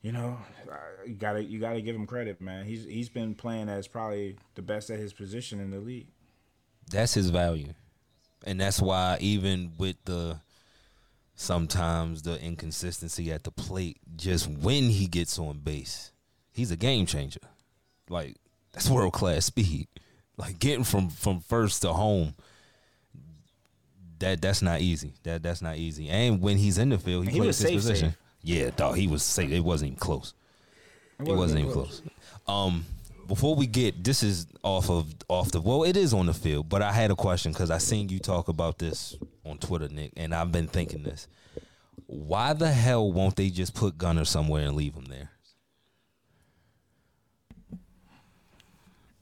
you know, uh, you gotta you gotta give him credit, man. He's he's been playing as probably the best at his position in the league. That's his value, and that's why even with the sometimes the inconsistency at the plate, just when he gets on base, he's a game changer. Like that's world class speed. Like getting from from first to home. That that's not easy. That that's not easy. And when he's in the field, he, he plays his safe, position. safe. Yeah, dog. He was safe. It wasn't even close. It wasn't even close. Um, before we get this is off of off the well, it is on the field, but I had a question because I seen you talk about this on Twitter, Nick, and I've been thinking this. Why the hell won't they just put Gunnar somewhere and leave him there?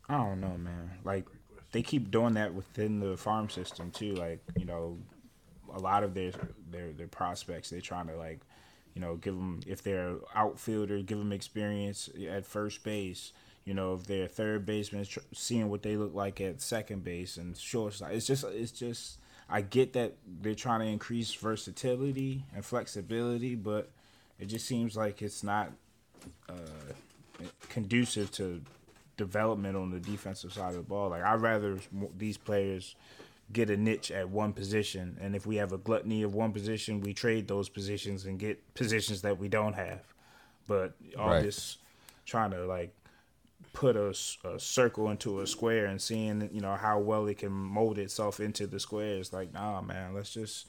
I don't know, man. Like they keep doing that within the farm system too. Like you know, a lot of their their their prospects they're trying to like, you know, give them if they're outfielder, give them experience at first base. You know, if they're third baseman, tr- seeing what they look like at second base and shortstop. It's just it's just I get that they're trying to increase versatility and flexibility, but it just seems like it's not uh, conducive to development on the defensive side of the ball. Like I'd rather these players get a niche at one position, and if we have a gluttony of one position, we trade those positions and get positions that we don't have. But all Right. this trying to like put a circle into a square and seeing you know how well it can mold itself into the square is like nah man let's just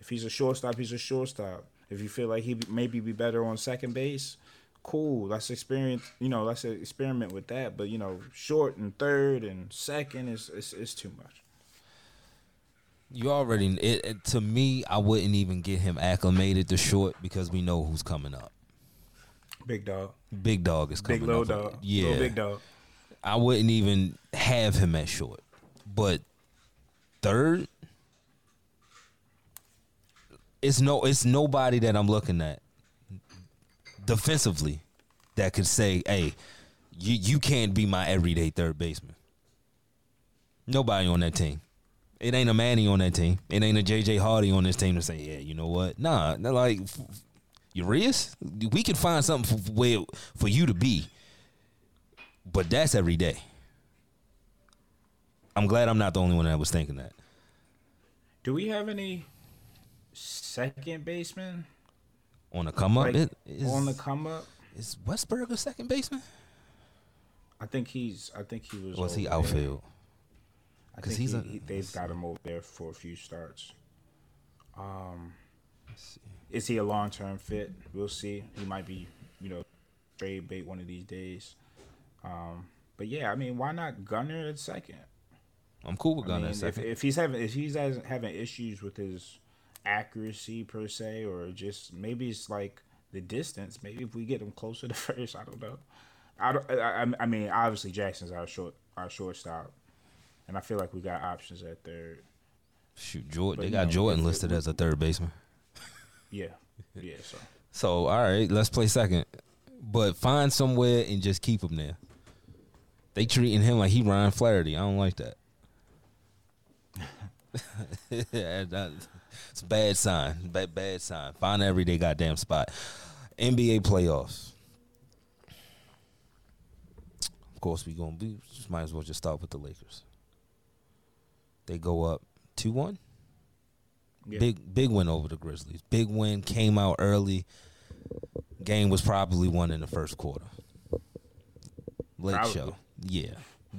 if he's a shortstop he's a shortstop if you feel like he maybe be better on second base cool. Let's experience you know let's experiment with that. But you know short and third and second is is, is too much. You already it, it to me, I wouldn't even get him acclimated to short because we know who's coming up. big dog. Big dog is coming big little up. dog Yeah, little big dog. I wouldn't even have him at short. But third, it's no it's nobody that I'm looking at defensively that could say, hey, you you can't be my everyday third baseman. Nobody on that team. It ain't a Manny on that team. It ain't a JJ Hardy on this team to say, yeah, you know what? Nah, like Urias, we could find something for, for you to be, but that's every day. I'm glad I'm not the only one that was thinking that. do we have any second baseman On the come up, like it, is, on the come up is Westburg a second baseman? I think he's I think he was was he outfield? I 'Cause think he's he, a- he- they've got him over there for a few starts. Um, is he a long term fit? We'll see. He might be, you know, trade bait one of these days. Um, but yeah, I mean, why not Gunnar at second? I'm cool with I Gunnar mean, at if, second. if he's having if he's having issues with his accuracy per se, or just maybe it's like the distance. Maybe if we get him closer to first, I don't know. I don't. I, I- mean, obviously Jackson's our short our shortstop, and I feel like we got options at third. Shoot, Jordan. but, They got know, Jordan listed as a third baseman. Yeah, yeah. So So all right, let's play second, but find somewhere and just keep him there. They treating him like he Ryan Flaherty. I don't like that. Yeah, that- It's a bad sign. Bad bad sign. Find an everyday goddamn spot. NBA playoffs. Of course, we gonna be. Just might as well just start with the Lakers. They go up two one. Yeah. Big big win over the Grizzlies. Big win. Came out early. Game was probably won in the first quarter. Late Probably. show. Yeah.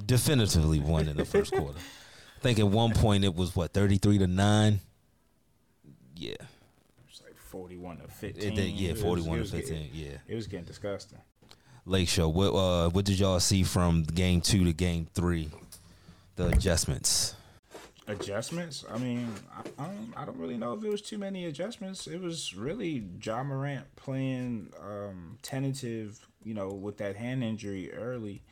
Definitively won in the first quarter. I think at one point it was what, thirty three to nine? Yeah. It's like forty-one to It fifteen. did, yeah, forty one it to was fifteen. Getting, Yeah. it was getting disgusting. Lake show. What uh what did y'all see from game two to game three? The adjustments. Adjustments? I mean, I, I don't. I don't really know if it was too many adjustments. It was really Ja Morant playing um, tentative, you know, with that hand injury early,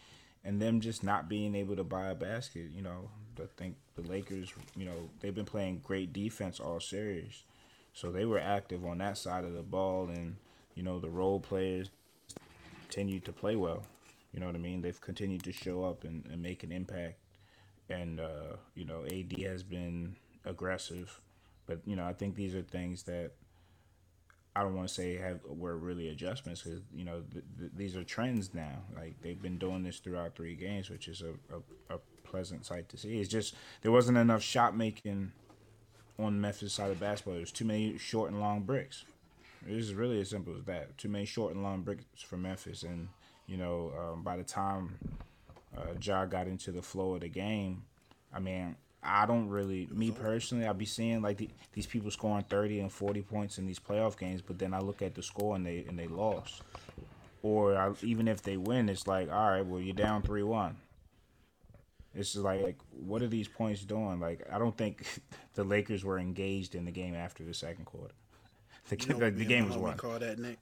and them just not being able to buy a basket. You know, I think the Lakers, you know, they've been playing great defense all series, so they were active on that side of the ball, and you know, the role players continued to play well. You know what I mean? They've continued to show up and, and make an impact and uh, you know AD has been aggressive, but you know I think these are things that I don't want to say have were really adjustments because you know th- th- these are trends now. Like they've been doing this throughout three games, which is a, a, a pleasant sight to see. It's just there wasn't enough shot making on Memphis side of basketball. There's too many short and long bricks. It is really as simple as that. Too many short and long bricks for Memphis, and you know um, by the time uh, Ja got into the flow of the game, I mean, I don't really, me personally, I'll be seeing like the, these people scoring thirty and forty points in these playoff games, but then I look at the score and they and they lost, or I, even if they win, it's like, all right, well you're down three one. It's like, like, what are these points doing? Like, I don't think the Lakers were engaged in the game after the second quarter. The, You know, the, game was won. Call that Nick.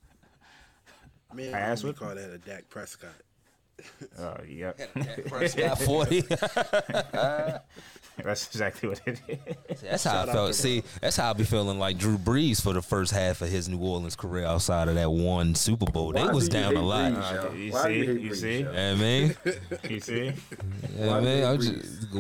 Me and I asked what- call that a Dak Prescott. Uh, yep. First Got forty. That's exactly what it is. That's how Shout I felt. to See, that's how I be feeling like Drew Brees for the first half of his New Orleans career outside of that one Super Bowl. They was do down a lot. Brees. Uh, you Why do you see? You Brees, see? yo? Yeah, man. You see? Yeah, Why do man. I'm just,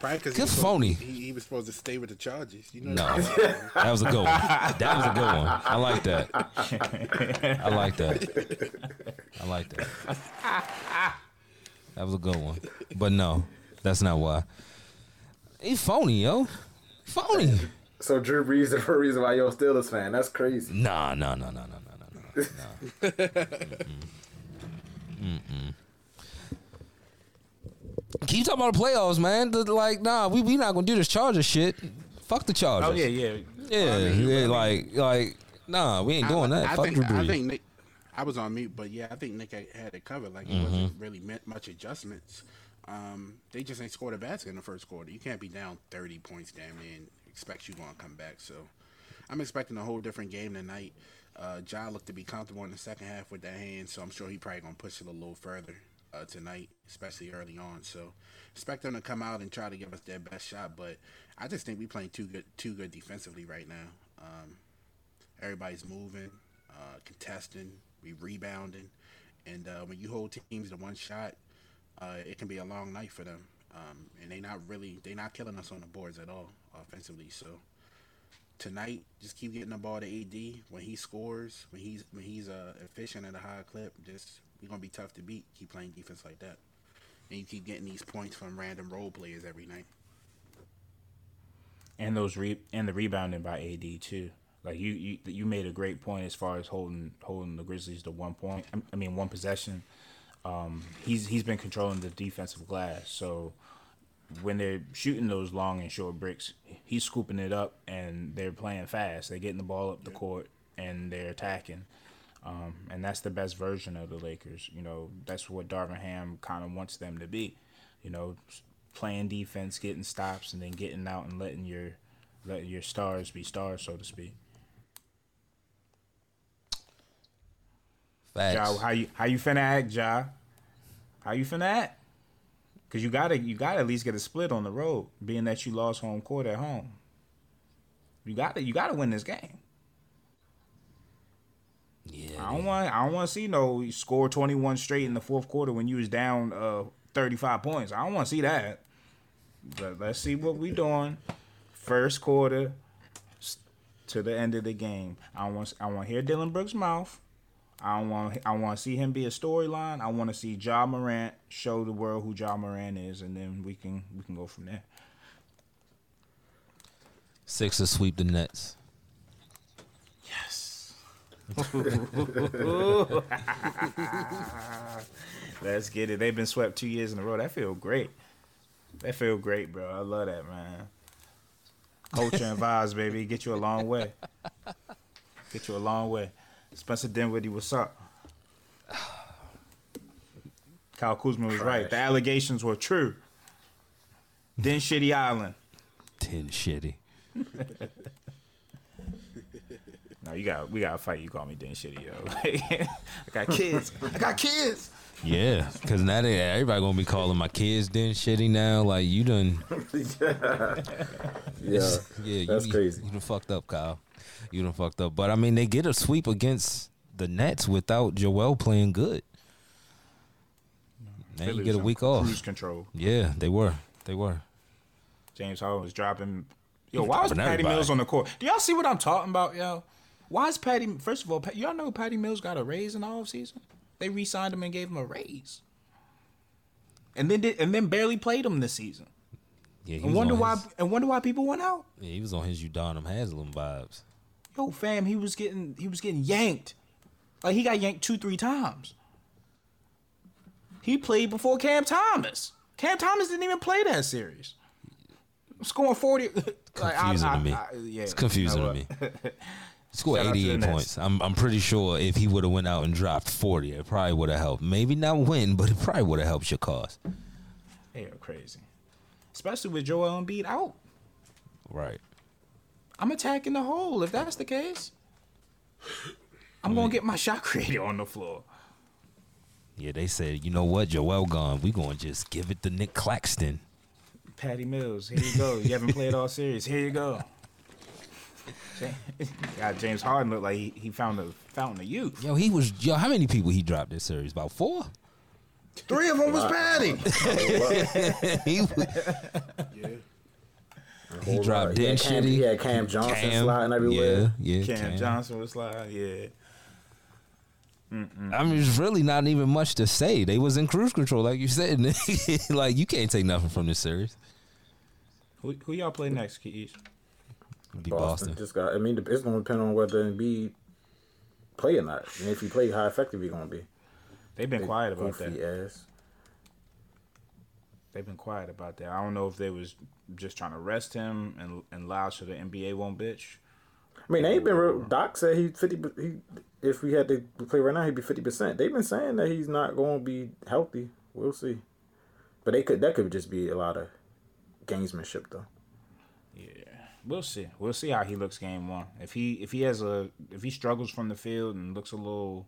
Probably because Good phony. He, he was supposed to stay with the Chargers. You know. no, that was a good one. That was a good one. I like that. I like that. I like that. That was a good one. But no, that's not why. He's phony, yo. Phony. So Drew Brees is the reason why you're a Steelers fan. That's crazy. Nah, nah, nah, nah, nah, nah, nah, nah. Mm-mm. Mm-mm. Keep talking about the playoffs, man. The- Like, nah, we we not gonna do this Chargers shit. Fuck the Chargers. Oh yeah, yeah. yeah, I mean, yeah, I mean- like, like, nah, we ain't doing I, that. I Fuck think, Drew I think Nick. I was on mute, but yeah, I think Nick had- it covered. Like it Mm-hmm. wasn't really meant much adjustments. Um, they just ain't scored a basket in the first quarter. You can't be down thirty points, damn near, and expect you gonna come back. So, I'm expecting a whole different game tonight. Uh, Ja looked to be comfortable in the second half with that hand, so I'm sure he probably gonna push it a little further uh, tonight, especially early on. So, expect them to come out and try to give us their best shot. But I just think we playing too good, too good defensively right now. Um, everybody's moving, uh, contesting, we rebounding, and uh, when you hold teams to one shot, uh, it can be a long night for them. Um, and they not really they not killing us on the boards at all offensively. So tonight, just keep getting the ball to AD when he scores, when he's when he's uh, efficient at a high clip. Just we're gonna be tough to beat. Keep playing defense like that, and you keep getting these points from random role players every night. and those re and the rebounding by AD too. Like you, you, you made a great point as far as holding holding the Grizzlies to one point. I- I mean, one possession. Um, he's he's been controlling the defensive glass. So when they're shooting those long and short bricks, he's scooping it up, and they're playing fast. They're getting the ball up the court, and they're attacking. Um, and that's the best version of the Lakers. You know, that's what Darvin Ham kind of wants them to be. You know, playing defense, getting stops, and then getting out and letting your letting your stars be stars, so to speak. Facts. Ja, how you how you finna act, Ja? How you finna act? Cause you gotta you gotta at least get a split on the road, being that you lost home court at home. You gotta you gotta win this game. Yeah, I don't want I don't want to see no score twenty one straight in the fourth quarter when you was down uh thirty five points. I don't want to see that. But let's see what we doing. First quarter to the end of the game. I want I want to hear Dillon Brooks' mouth. I want I want to see him be a storyline. I want to see Ja Morant show the world who Ja Morant is, and then we can we can go from there. Sixers sweep the Nets. Let's get it. They've been swept two years in a row. That feel great. That feel great, bro. I love that, man. Culture and vibes, baby. Get you a long way. Get you a long way. Spencer Dinwiddie, what's up? Kyle Kuzma was right. The allegations were true. Then Shitty Island. Ten shitty. No, you got we gotta fight. You call me Den Shitty, yo. I got kids. I got kids. Yeah, because now they, everybody gonna be calling my kids then shitty now. Like you done, Yeah, yeah, that's you, crazy. You done fucked up, Kyle. You done fucked up. But I mean, they get a sweep against the Nets without Joel playing good. Now you get a week off. Cruise control. Yeah, they were. They were. James Harden was dropping. Yo, why was dropping Patty everybody. Mills on the court? Do y'all see what I'm talking about, yo? Why is Patty? First of all, y'all know Patty Mills got a raise in the offseason? They re-signed him and gave him a raise, and then did, and then barely played him this season. Yeah, he And wonder on why? His, And wonder why people went out. yeah, he was on his Udonis Haslem vibes. Yo, fam, he was getting he was getting yanked. Like he got yanked two, three times. He played before Cam Thomas. Cam Thomas didn't even play that series. Scoring forty. like, I- Confusing I- to me. I- yeah, it's confusing you to me. Scored Shout out to the 88 points. I'm I'm pretty sure if he would have went out and dropped 40, it probably would have helped. Maybe not win, but it probably would have helped your cause. They are crazy, especially with Joel Embiid out. Right. I'm attacking the hole. If that's the case, I'm gonna get my shot creator on the floor. Yeah, they said, you know what, Joel gone. We gonna just give it to Nic Claxton. Patty Mills, here you go. You haven't played all series. Here you go. God, James Harden looked like he, he found a fountain of youth. Yo, he was yo. How many people he dropped this series? About four. Three of them was Patty. Oh, he, Yeah. he dropped He Den Shitty. he had Cam Johnson sliding everywhere. Yeah, yeah. Cam Cam. Johnson was sliding. yeah. I mean, it's really not even much to say. They was in cruise control, like you said. like you can't take nothing from this series. Who, who y'all play next, Keys? It'd be Boston. Boston. just got. I mean, it's going to depend on whether Embiid play or not, and if he play, how effective he going to be. They've been quiet about that. ass. They've been quiet about that. I don't know if they was just trying to rest him and and allow so the NBA won't bitch. I mean, they ain't been real. Doc said he fifty. He if we had to play right now, he'd be fifty percent. They've been saying that he's not going to be healthy. We'll see. But they could. That could just be a lot of gamesmanship, though. We'll see. We'll see how he looks game one. If he if he has a if he struggles from the field and looks a little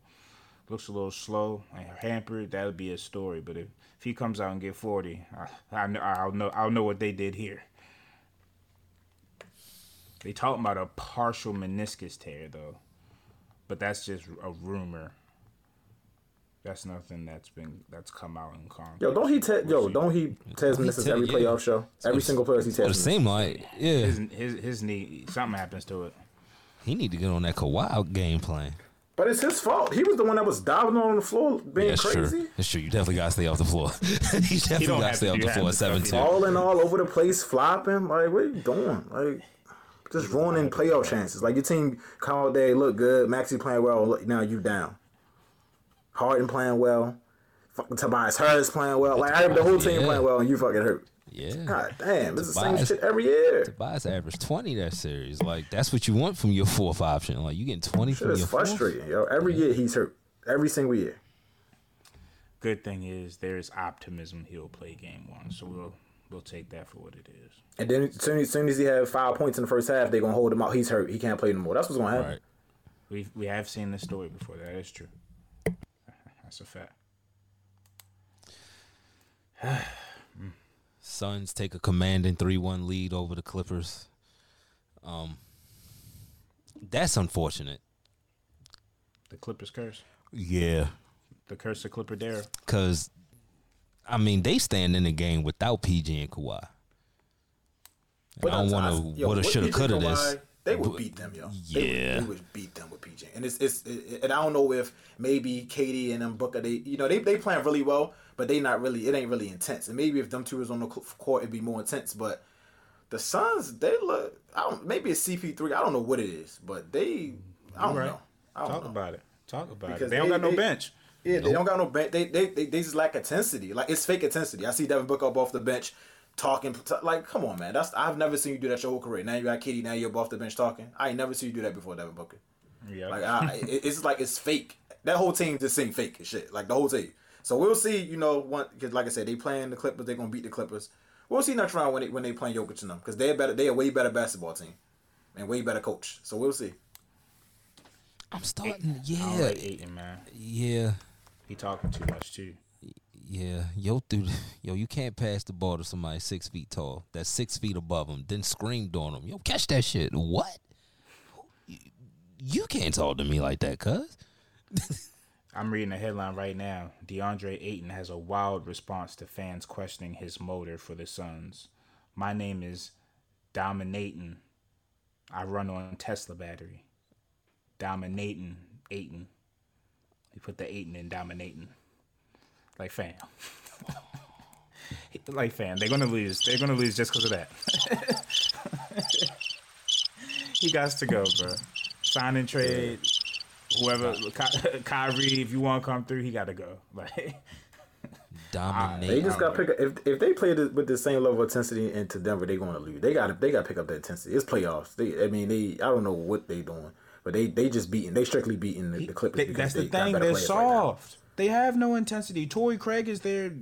looks a little slow and hampered, that would be a story. But if, if he comes out and get forty, I, I know I'll know I'll know what they did here. They talking about a partial meniscus tear though, but that's just a rumor. That's nothing that's been that's come out in Congress. Yo, don't he? Te- yo, see. don't he test He misses te- every yeah. playoff show? Every what- single player he That's what it tests. seemed like. Yeah, His, his his knee something happens to it. he need to get on that Kawhi game plan. But it's his fault. He was the one that was diving on the floor, being That's crazy, true. That's true. You definitely gotta stay off the floor. you definitely gotta stay to off the floor the at stuff he seventeen. falling all over the place, flopping. Like, what are you doing? Like, just ruining playoff chances. Like your team come out there, look good. Maxey playing well. Look, now you down. Harden playing well. Fucking Tobias Harris playing well. Like I, have the whole team Yeah. playing well, and you fucking hurt. Yeah. God damn, it's the same shit every year. Tobias averaged twenty that series. Like that's what you want from your fourth option. Like you getting twenty Shit from is your fourth. frustrating, yo. Every year he's hurt. Every single year. Good thing is there's optimism he'll play game one, so we'll we'll take that for what it is. And then as soon as, soon as he had five points in the first half, they're gonna hold him out. He's hurt. He can't play no more. That's what's gonna happen. Right. We we have seen this story before. That is true. That's a fact. Suns take a commanding three one lead over the Clippers. Um, that's unfortunate. The Clippers curse. Yeah, The curse of Clipper Dare. because I mean they stand in the game without PG and Kawhi. But I don't I'm- want I- to yo, woulda, shoulda, PJ coulda this. Kawhi, They would beat them, yo. They would- Yeah. they would beat them with PJ. And it's it's it, and I don't know if maybe KD and them Booker they you know they they playing really well, but they not really it ain't really intense. And maybe if them two was on the court, it'd be more intense. But the Suns, they look. I don't. Maybe it's CP3. I don't know what it is, but they. I don't Right. know. I don't Talk know. about it. Talk about Because it. They don't they- got no they- bench. Yeah, they don't got no bench. They, they they they just lack intensity. Like it's fake intensity. I see Devin Booker up off the bench talking. Like, come on, man. That's I've never seen you do that your whole career. Now you got Kitty. Now you're up off the bench talking. I ain't never seen you do that before, Devin Booker. Yeah. Like I, it- it's like it's fake. That whole team just seem fake as shit. Like the whole team. So we'll see. You know, one because like I said, they playing the Clippers. They're gonna beat the Clippers. We'll see next round when they when they playing Jokic and them because they're better. They're a way better basketball team and way better coach. So we'll see. I'm starting. I don't Yeah, like Ayton, man. yeah, He talking too much too. Yeah. Yo, dude, yo, you can't pass the ball to somebody six feet tall. That's six feet above him. Then screamed on him. Yo, catch that shit. What? You- can't talk to me like that, cuz. I'm reading a headline right now. DeAndre Ayton has a wild response to fans questioning his motor for the Suns. My name is Dominating. I run on Tesla battery. Dominating Ayton. He put the Ayton in dominating. Like fam. like fam, they're gonna lose. They're gonna lose just because of that. he got to go, bro. Sign and trade whoever Ky- Kyrie, if you want to come through, he got to go. Like, Dominate. They just got to pick up if if they play this, with the same level of intensity into Denver, they're going to lose. They got to they got to pick up that intensity. It's playoffs. They I mean they I don't know what they doing, but they they just beating they strictly beating the, the Clippers. they- that's the they got thing. They're players right soft. They have no intensity. Torrey Craig is their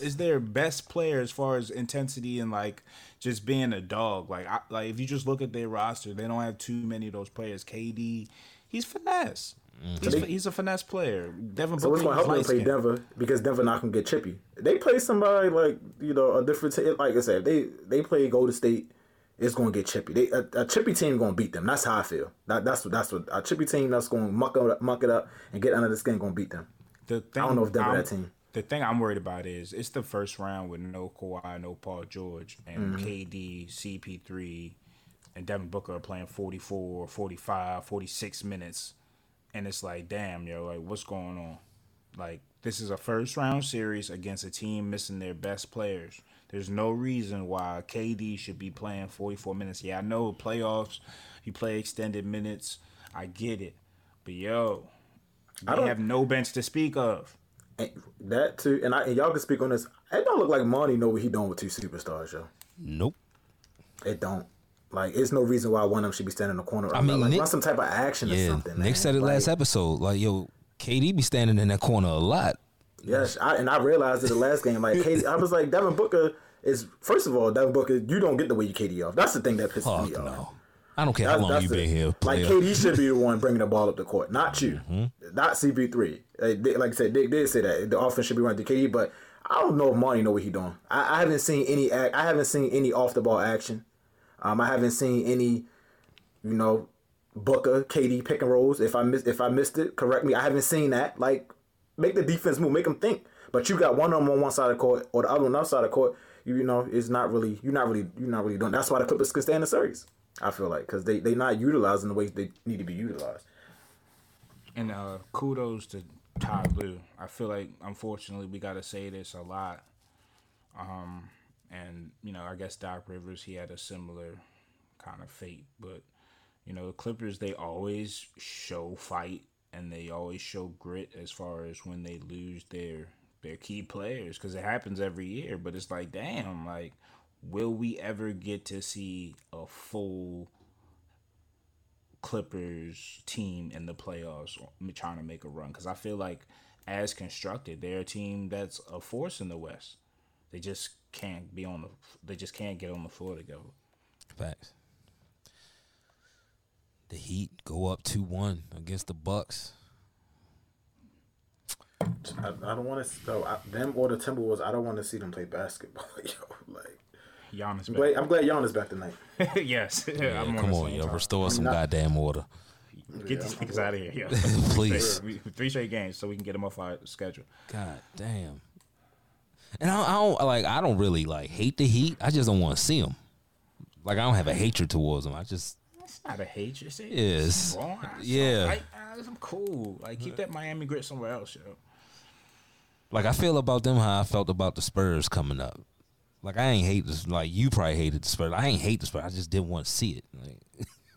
is their best player as far as intensity and like just being a dog. Like I, like if you just look at their roster, they don't have too many of those players. KD, he's finesse. Mm. He's, they- he's a finesse player. Devin So Booker what's going to help them light play skin. Denver because Denver not gonna get chippy. They play somebody like you know a different team. Like I said, they they play Golden State. It's gonna get chippy. They, a, a chippy team gonna beat them. That's how I feel. That, that's what that's what a chippy team that's gonna muck it up, muck it up and get under the skin gonna beat them. The thing, I don't know if I'm- that team. The thing I'm worried about is it's the first round with no Kawhi, no Paul George, and Mm-hmm. KD, CP3, and Devin Booker are playing 44, 45, 46 minutes. And it's like, damn, yo, like, what's going on? Like, this is a first round series against a team missing their best players. There's no reason why KD should be playing 44 minutes. Yeah, I know playoffs, you play extended minutes. I get it. But yo, I they don't- have no bench to speak of. And that too, and I and y'all can speak on this. It don't look like Monty know what he doing with two superstars, yo. Nope. It don't. Like, it's no reason why one of them should be standing in the corner. I mean, like, Nick- want some type of action or something. Nick man. said it last episode. Like, yo, KD be standing in that corner a lot. Yes, I, and I realized it the last game. Like, KD, I was like, Devin Booker is first of all, Devin Booker, you don't get the way you KD off. That's the thing that pisses Fuck me off. no. I don't care how long you've been here. Like player. KD should be the one bringing the ball up the court, not you, Mm-hmm. not CP3. Uh, they- Like I said, Dick did say that the offense should be running to KD, but I don't know if Monty know what he doing. I, I haven't seen any act. I haven't seen any off the ball action. Um, I haven't seen any, you know, Booker KD pick and rolls. If I miss if I missed it, correct me. I haven't seen that. Like, make the defense move, make them think. But you got one of them on one side of the court or the other on the other side of the court. You, know, it's not really. You're not really. You're not really doing. That's why the Clippers can stay in the series. I feel like because they they not utilizing the way they need to be utilized. And uh, kudos to Ty Lue. I feel like unfortunately we got to say this a lot. Um, and you know, I guess Doc Rivers he had a similar kind of fate, but you know, the Clippers they always show fight and they always show grit as far as when they lose their their key players because it happens every year. But it's like, damn, like, will we ever get to see a full Clippers team in the playoffs trying to make a run because I feel like as constructed they're a team that's a force in the West. They just can't be on the they just can't get on the floor together. Facts. The Heat go up two one against the Bucks. I, I don't want to. So I, them or the Timberwolves. I don't want to see them play basketball. Yo, like. Giannis, I'm glad, I'm glad Giannis back tonight. yes, Yeah, I'm come on, same yo, time. restore some not- goddamn order, Get these niggas out of here, yo. please. three, three straight games so we can get them off our schedule. God damn. And I, I don't like. I don't really like hate the Heat. I just don't want to see them. Like I don't have a hatred towards them. I just It's not a hatred. It's, Yes. it's wrong. Yeah. Like, uh, I'm cool. Like keep that Miami grit somewhere else, yo. Like I feel about them how I felt about the Spurs coming up. Like I ain't hate this. Like you probably hated the Spurs. I ain't hate the Spurs. I just didn't want to see it.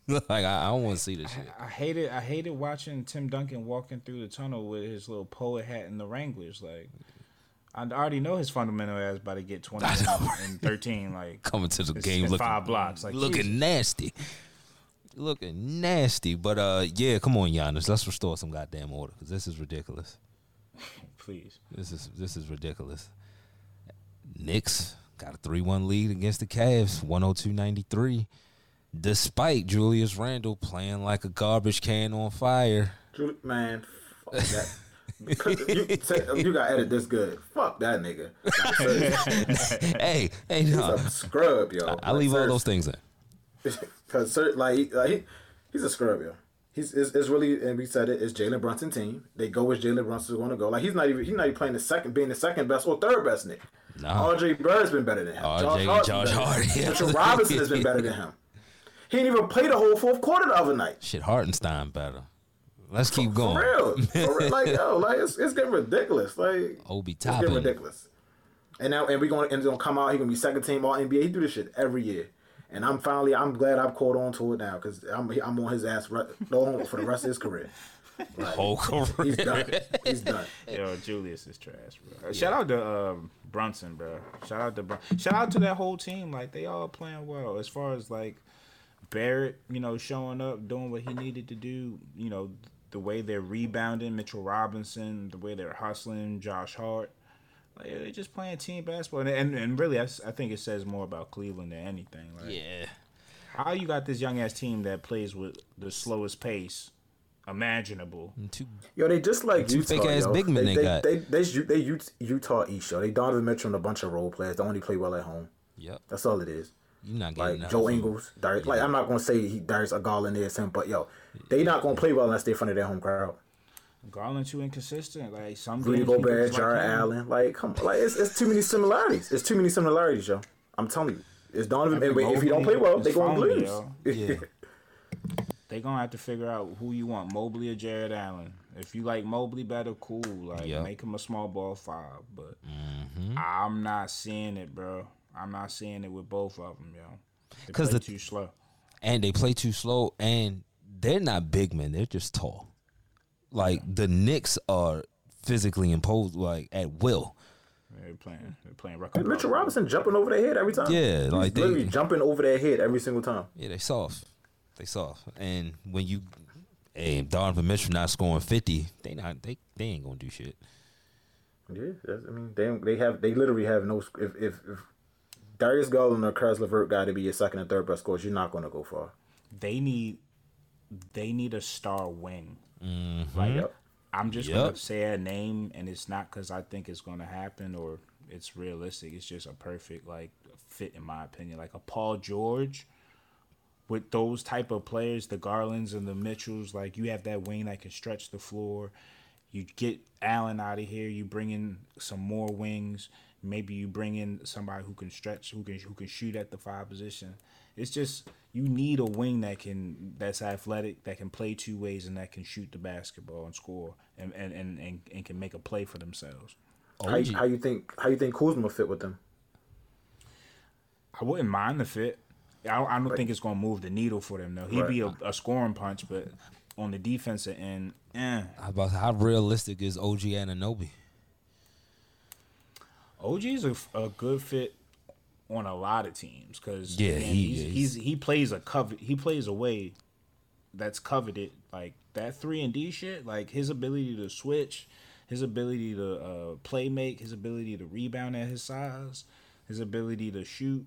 Like, like I, I don't want to see this shit. I hated I hated watching Tim Duncan walking through the tunnel with his little poet hat and the Wranglers. Like I already know his fundamental ass about to get twenty and thirteen. Like Coming to the game looking five blocks. Like looking nasty. Looking nasty. But uh yeah, come on, Giannis. Let's restore some goddamn order because this is ridiculous. Please. This is this is ridiculous. Knicks got a three one lead against the Cavs, 102-93. Despite Julius Randle playing like a garbage can on fire. Man, fuck that. you, you got edit this good. Fuck that nigga. Like, hey, hey, He's no. a scrub, yo. I leave all those things in. Because like, he- like he, he's a scrub, yo. He's it's, it's really and we said. It's Jalen Brunson team. They go as Jalen Brunson's going to go. Like he's not even he's not even playing the second, being the second best or third best Nick. Nah. RJ Bird's been better than him. RJ Josh better Hart, yeah. Mitchell Robinson has been better than him. He didn't even play the whole fourth quarter the other night. Shit, Hartenstein better. Let's keep For going. real, for real. Like yo, like it's, it's getting ridiculous. Like Obi it's getting ridiculous. And now and we're going and it's gonna come out. He gonna be second team All NBA. He do this shit every year. And I'm finally I'm glad I've caught on to it now because I'm I'm on his ass re- for the rest of his career. Like, Whole career. he's done. He's done. Yo, Julius is trash, bro. Shout out to um, Brunson, bro. Shout out to Brun- shout out to that whole team. Like they all playing well. As far as like Barrett, you know, showing up, doing what he needed to do. You know, the way they're rebounding, Mitchell Robinson, the way they're hustling, Josh Hart. Like they're just playing team basketball, and and, and really, I think it says more about Cleveland than anything. Like, Yeah. how you got this young ass team that plays with the slowest pace imaginable? Two, Yo, they just like Two Utah. fake-ass yo. big men they, they they, got. They they they, they, Ut- Utah East show. They Donovan Mitchell and a bunch of role players. They only play well at home. yep. That's all it is. You're not getting Like Joe Ingles, Darius. Like I'm not gonna say he Darius Garland is him, but yo, they not gonna play well unless they are in front of their home crowd. Garland too inconsistent. Like some Rudy games he Gobert, looks like Jarrett him. Allen. Like come on, like it's, it's too many similarities. It's too many similarities, yo. I'm telling you, it's Donovan. And if he don't play well, they It's gonna lose. yo. Yeah. They gonna have to figure out who you want, Mobley or Jarrett Allen. If you like Mobley better, cool. Like Yep. make him a small ball five. But Mm-hmm. I'm not seeing it, bro. I'm not seeing it with both of them, yo. They 'Cause play the- too slow. and they play too slow, and they're not big men. They're just tall. Like the Knicks are physically imposed, like at will. They're playing. They're playing record. And Mitchell Robinson jumping over their head every time. Yeah, He's like they- literally jumping over their head every single time. Yeah, they soft. They soft. And when you, hey, Donovan Mitchell not scoring fifty, they not they they ain't gonna do shit. Yeah, that's, I mean they they have they literally have no. If if, if Darius Garland or Caris LeVert got to be your second and third best scorers, you're not gonna go far. They need. They need a star wing. Mm-hmm. Yep. I'm just Yep. gonna say a name, and it's not because I think it's gonna happen or it's realistic. It's just a perfect like fit in my opinion. Like a Paul George with those type of players, the Garlands and the Mitchells. Like you have that wing that can stretch the floor. You get Allen out of here. You bring in some more wings. Maybe you bring in somebody who can stretch, who can who can shoot at the five position. It's just you need a wing that can that's athletic, that can play two ways, and that can shoot the basketball and score, and and and, and, and can make a play for themselves. How, you- how you think how you think Kuzma fit with them? I wouldn't mind the fit. I, I don't think it's gonna move the needle for them though. He'd be a, a scoring punch, but on the defensive end, eh. How about how realistic is OG Anunoby? OG's a, a good fit on a lot of teams because Yeah, he he's, he's he plays a cover he plays a way that's coveted like that three and D shit like his ability to switch his ability to uh, play make his ability to rebound at his size his ability to shoot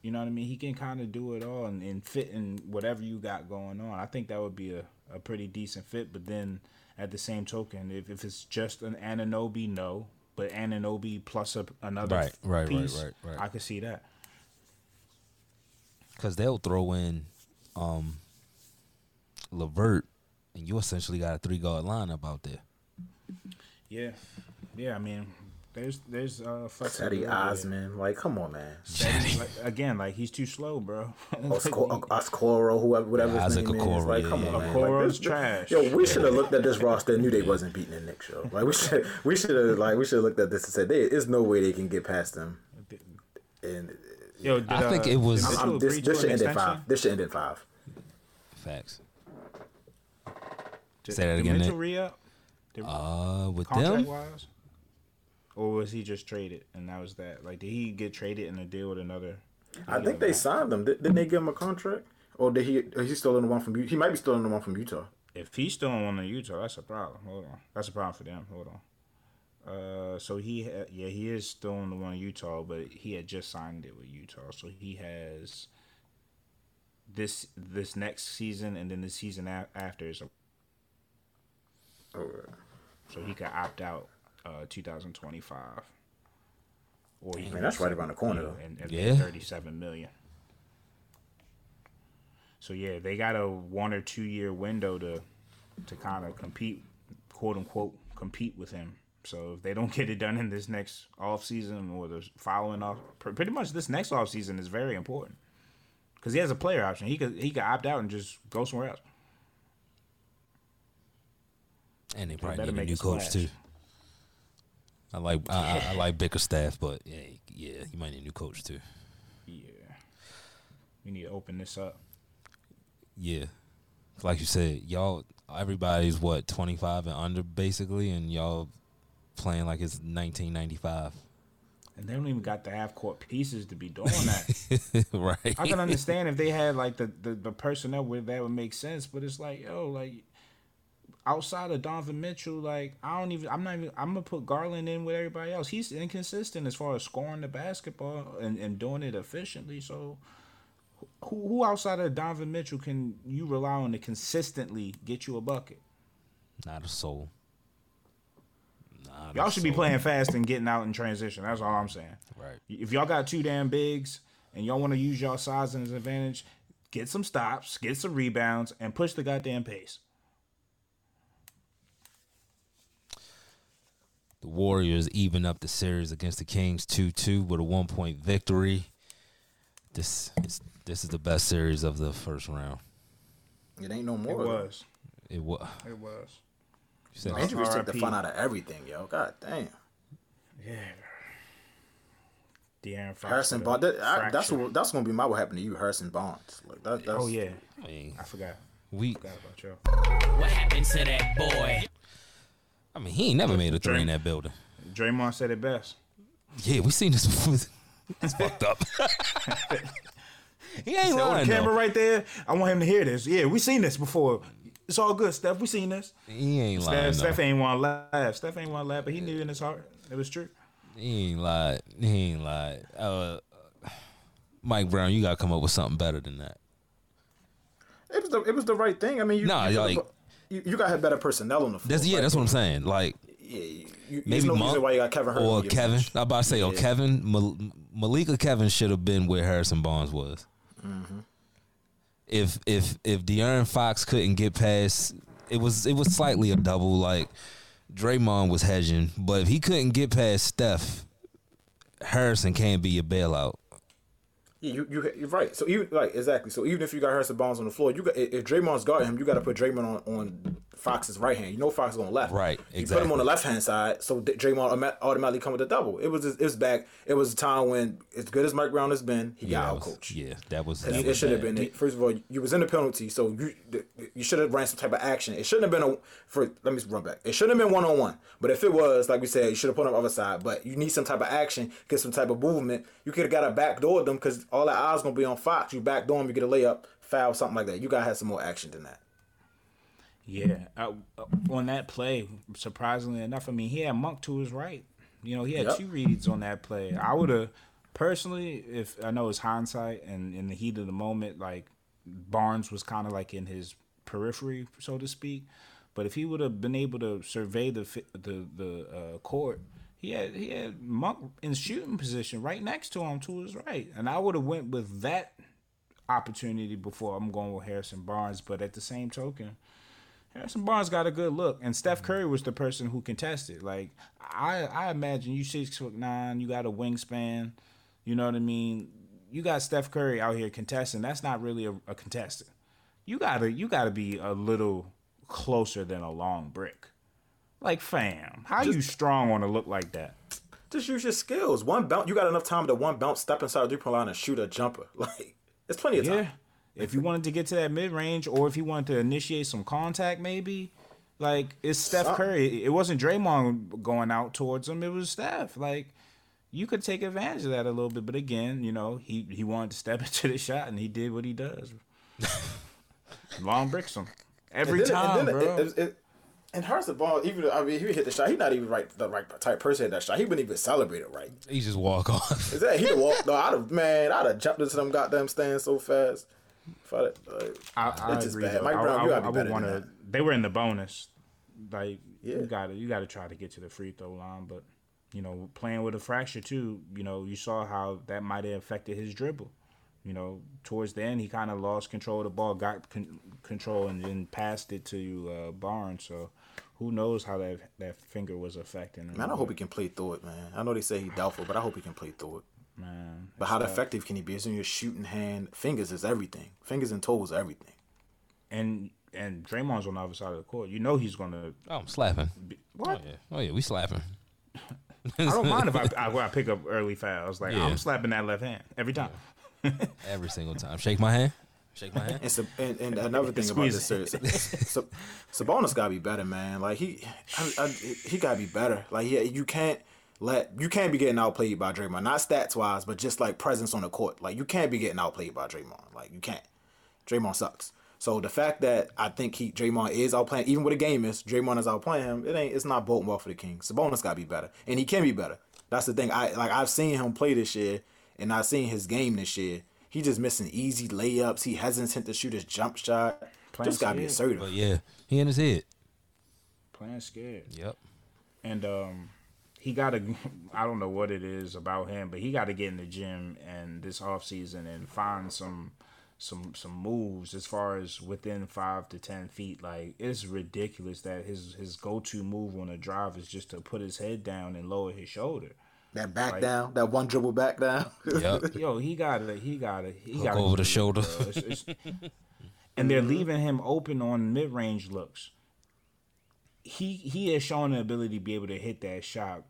you know what I mean? He can kind of do it all and, and fit in whatever you got going on. I think that would be a, a pretty decent fit but then at the same token if, if it's just an Anunoby no but Anunoby plus a, another Right, right, right, piece, right, right. I could see that. Because they'll throw in um Levert, and you essentially got a three guard lineup out there. Yeah, yeah. I mean, There's there's uh Cedi flexibility there. Osman, like, come on, man. Cedi, like, again, like he's too slow, bro. Osco- Oscoro, whoever, whatever Yeah, his Isaac name is. Like, come yeah, on, yeah. man. Okoro's Like, this- trash. Yo, we should have looked at this roster and knew they wasn't beating the Knicks, yo. Like, we should, we should have, like, we should have looked at this and said, "There's no way they can get past them." And Yo, did, I think uh, it was- did Mitchell I'm, this, this should end in extension? five. This should end in five. Facts. Did- Say that did again, Mitchell Nick. re-up Uh, with contract them, wise, or was he just traded and that was that? Like, did he get traded in a deal with another? I think they signed him. Did, didn't they give him a contract? Or did he? He's still in the one from? He might be still in the one from Utah. If he's still in one of Utah, that's a problem. Hold on, that's a problem for them. Hold on. Uh, so he ha- yeah he is still in the one in Utah, but he had just signed it with Utah, so he has this this next season and then the season a- after is a Oh, so he could opt out uh 2025. Or he Man, can that's right around the corner, though. And, and Yeah. 37 million. So yeah, they got a one or two year window to to kind of compete, quote unquote, compete with him. So if they don't get it done in this next off season or the following off, pretty much this next off season is very important because he has a player option. He could he could opt out and just go somewhere else. and they probably better need a new coach splash. too. I like I, I, I like Bickerstaff, but yeah, yeah, you might need a new coach too. Yeah, we need to open this up. Yeah, like you said, y'all, everybody's what twenty five and under basically, and y'all playing like it's nineteen ninety five, And they don't even got the half court pieces to be doing that. right? I can understand if they had like the, the, the personnel where that would make sense, but it's like, yo, like outside of Donovan Mitchell, like I don't even I'm not even I'm gonna put Garland in with everybody else. He's inconsistent as far as scoring the basketball and, and doing it efficiently. So who who outside of Donovan Mitchell can you rely on to consistently get you a bucket? Not a soul. Not Y'all should be playing fast and getting out in transition. That's all I'm saying. Right. If y'all got two damn bigs and y'all want to use y'all size as an advantage, get some stops, get some rebounds, and push the goddamn pace. The Warriors even up the series against the Kings two two with a one point victory. This is this is the best series of the first round. It ain't no more. It was. It was. It was. You said, Injuries take the fun out of everything, yo. God damn. Yeah. De'Aaron Fox. Harrison with a Barnes. That, I, that's what that's gonna be my what happened to you, Harrison Barnes. Like that. That's, Oh yeah, I mean, I forgot. we. Forgot about you. What happened to that boy? I mean, he ain't never made a three in that building. Draymond said it best. Yeah, we seen this before. It's fucked up. he ain't Said, oh, the lying camera though. right there. I want him to hear this. Yeah, we seen this before. It's all good, Steph. We seen this. He ain't lying. Steph, Steph ain't want to laugh. Steph ain't want to laugh, but he knew in his heart it was true. He ain't lied. He ain't lied. Uh, Mike Brown, you gotta come up with something better than that. It was the it was the right thing. I mean, you Nah, you, like- you, you gotta have better personnel on the floor. That's yeah. Like, That's what I'm saying. Like Yeah, you, maybe no Monk why you got Kevin Huerter or Kevin. I about to say, or Kevin Mal- Malika Kevin should have been where Harrison Barnes was. Mm-hmm. If if if De'Aaron Fox couldn't get past, it was it was slightly a double. Like Draymond was hedging, but if he couldn't get past Steph, Harrison can't be your bailout. Yeah, you you you're right. So even like exactly. So even if you got Harrison Barnes on the floor, you got if Draymond's guarding him, you got to put Draymond on, on Fox's right hand. You know Fox is going left. Right, Exactly. You put him on the left hand side, so Draymond automatically come with a double. It was it was back. It was a time when as good as Mike Brown has been, he got out coached. Yeah, that was. It, That it should have been. First of all, you was in the penalty, so you you should have ran some type of action. It shouldn't have been a for. Let me run back. It shouldn't have been one on one. But if it was, like we said, you should have put him on the other side. But you need some type of action, get some type of movement. You could have got a backdoor them because all that eyes gonna be on Fox. You backdoor him, you get a layup, foul, something like that. You gotta have some more action than that. Yeah, uh, uh, on that play, surprisingly enough, I mean, he had Monk to his right. You know, he had Yep. two reads on that play. I would have personally, if I know it's hindsight and in the heat of the moment, like Barnes was kind of like in his periphery, so to speak. But if he would have been able to survey the the the uh, court, he had he had Monk in shooting position right next to him to his right, and I would have went with that opportunity before I'm going with Harrison Barnes. But at the same token, Harrison Barnes got a good look, and Steph Curry was the person who contested. Like I, I imagine you six foot nine, you got a wingspan, you know what I mean. You got Steph Curry out here contesting. That's not really a, a contestant. You gotta, you gotta be a little closer than a long brick. Like fam, how you strong on a look like that? Just use your skills. One bounce, you got enough time to one bounce, step inside the three point line, and shoot a jumper. Like it's plenty of time. Yeah. If you wanted to get to that mid range, or if you wanted to initiate some contact, maybe. Like it's Steph Curry. It wasn't Draymond going out towards him. It was Steph. Like you could take advantage of that a little bit, but again, you know, he he wanted to step into the shot, and he did what he does. Long bricks him every And then- time, and then bro. It, it, it, and Harrison Ball, even I mean, he would hit the shot. He not even right the right type person hit that shot. He wouldn't even celebrate it right. He just walk off. Is that he'd have walked? No, I'd have man, I'd have jumped into them goddamn stands so fast. I'd, like, I, I it's agree. bad. Mike I, Brown, I, you gotta be would better want to. They were in the bonus. Like Yeah. you got to you got to try to get to the free throw line, but you know, playing with a fracture too. You know, you saw how that might have affected his dribble. You know, towards the end, he kind of lost control of the ball, got con- control, and then passed it to uh, Barnes. So, who knows how that that finger was affecting him? man, I hope he can play through it, man. I know they say he's doubtful, but I hope he can play through it. Man. But how effective can he be? It's in your shooting hand. Fingers is everything. Fingers and toes are everything. And and Draymond's on the other side of the court. You know he's gonna. Oh, I'm slapping. What? Oh yeah, oh yeah, we slapping. I don't mind if I, I, I pick up early fouls. Like Yeah. I'm slapping that left hand every time. Every single time. Shake my hand. Shake my hand. And, Sab- and, and another thing about this series, Sab- Sabonis gotta be better, man. Like he, I, I, he gotta be better. Like yeah, you can't let you can't be getting outplayed by Draymond. Not stats wise, but just like presence on the court. Like you can't be getting outplayed by Draymond. Like you can't. Draymond sucks. So the fact that I think he Draymond is outplaying, even with a game is Draymond is outplaying him. It ain't. It's not boding well for the Kings. Sabonis gotta be better, and he can be better. That's the thing. I like I've seen him play this year, and I've seen his game this year. He just missing easy layups. He hesitant to shoot his jump shot. Playing just gotta be scared. assertive. But yeah, he in his head. Playing scared. Yep. And um, he got to. I don't know what it is about him, but he got to get in the gym and this off season and find some some some moves as far as within five to ten feet. Like it's ridiculous that his his go to move on a drive is just to put his head down and lower his shoulder. That back Like- down, that one dribble back down. Yep. Yo, he got it. He got it. He Hook got over the shoulder. and they're leaving him open on mid range looks. He he has shown the ability to be able to hit that shot.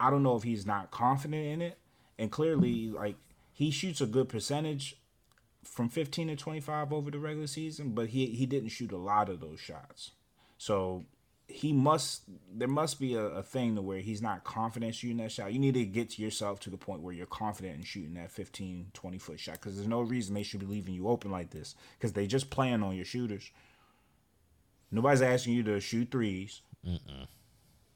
I don't know if he's not confident in it, and clearly, like he shoots a good percentage from fifteen to twenty five over the regular season, but he he didn't shoot a lot of those shots. So he must there must be a, a thing to where he's not confident shooting that shot. You need to get to yourself to the point where you're confident in shooting that 15, 20 foot shot because there's no reason they should be leaving you open like this because they just playing on your shooters. Nobody's asking you to shoot 3s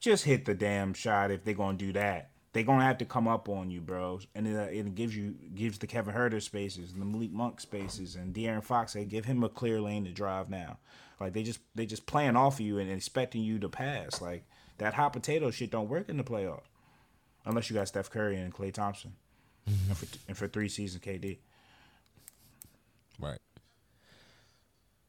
Just hit the damn shot if they're gonna do that. They're gonna have to come up on you, bro. And it, uh, it gives you gives the Kevin Huerter spaces, and the Malik Monk spaces, and De'Aaron Fox. They give him a clear lane to drive now. Like they just they just playing off of you and expecting you to pass. Like that hot potato shit don't work in the playoffs unless you got Steph Curry and Klay Thompson, and for and for three seasons KD. Right.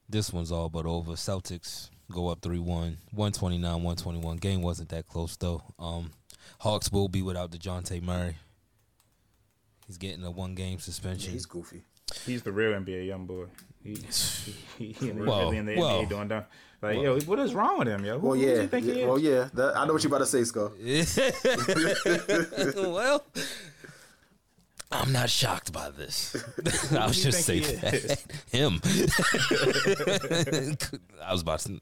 This one's all but over. Celtics go up 3 1, 129, 121. Game wasn't that close, though. Um, Hawks will be without Dejounte Murray. He's getting a one game suspension. He's goofy. He's the real NBA young boy. He, he, he Whoa, really in the whoa. NBA doing that. Like, yo, what is wrong with him, yo? Who, Well, who does yeah. he think he yeah, is? well, yeah. That, I know what you about to say, Scott. well, I'm not shocked by this. Do you just say think he that. Him. I was about to.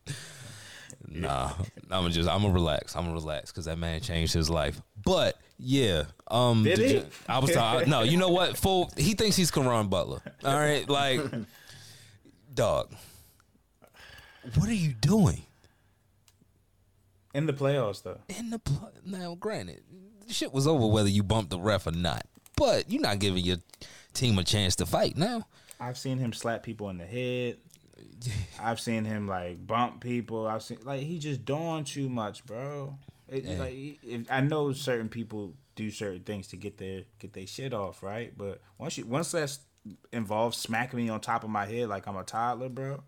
Nah, I'm just. I'm gonna relax. I'm gonna relax because that man changed his life. But yeah, um, Did he? you- I was. talking no, you know what? Full. He thinks he's Caron Butler. All right, like, dog. What are you doing In the playoffs, though. in the pl- now? Granted, shit was over whether you bumped the ref or not. But you're not giving your team a chance to fight now. I've seen him slap people in the head. I've seen him like bump people. I've seen like he just doing too much, bro. It, Yeah. like if, I know certain people do certain things to get their get their shit off, right? But once you once that's involves smacking me on top of my head like I'm a toddler, bro.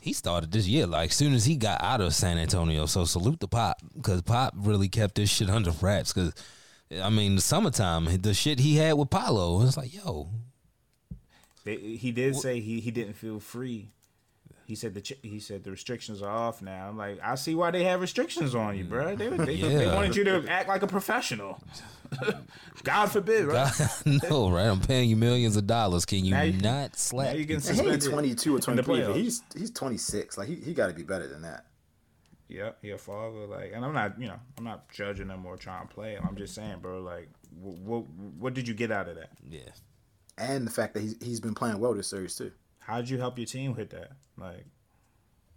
he started this year like soon as he got out of San Antonio. So salute the Pop because Pop really kept this shit under wraps. Because I mean, the summertime, the shit he had with Paulo, it's like, yo, he did say he, he didn't feel free. He said the he said the restrictions are off now. I'm like, I see why they have restrictions on you, bro. They, they, they wanted you to act like a professional. God forbid, right? no, right? I'm paying you millions of dollars. Can you you- not slap? Now you me? getting And he ain't suspended. 22 or 23. He's he's 26. Like he, he got to be better than that. Yep, he a father. Like, and I'm not, you know, I'm not judging them or trying to play him. I'm just saying, bro. Like, what what did you get out of that? yeah, And the fact that he's, he's been playing well this series too. How'd you help your team with that? Like,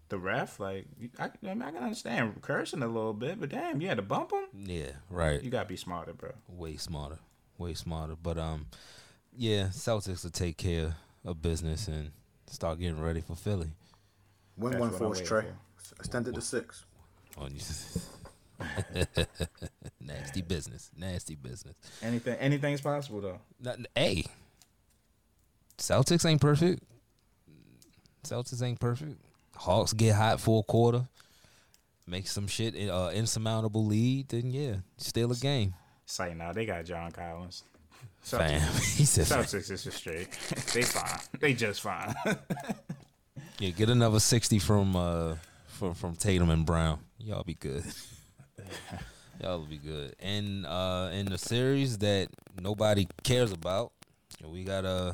the ref, like, I, I, mean, I can understand cursing a little bit, but damn, you had to bump him. yeah, right. You gotta be smarter, bro. way smarter, way smarter. But um, yeah, Celtics will take care of business and start getting ready for Philly. Win one what for us, Trey. for. Extended to six. Oh, you- nasty business, nasty business. Anything, anything's possible though. Not, hey, Celtics ain't perfect. Celtics ain't perfect. Hawks get hot for a quarter, make some shit uh, insurmountable lead. Then yeah, steal a game. Say now they got John Collins. Fam, Celtics, he said, fam. Celtics is just straight. they fine. They just fine. yeah, get another sixty from uh from from Tatum and Brown. Y'all be good. Y'all will be good. And uh in the series that nobody cares about, we got uh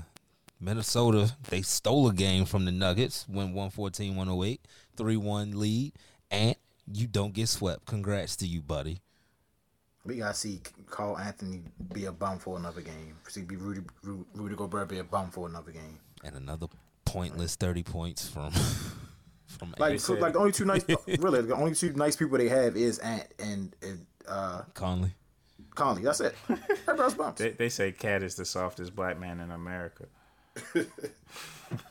Minnesota. They stole a game from the Nuggets, went 114-108, 3-1 lead, and you don't get swept. Congrats to you, buddy. We gotta see Karl-Anthony be a bum for another game. See, be Rudy Ru- Rudy Gobert be a bum for another game. And another pointless 30 points from from Like, so, like the only two nice, really, the only two nice people they have is Ant and, and uh, Conley. Conley. That's it. Everybody else bumps. they, they say Cat is the softest black man in America. I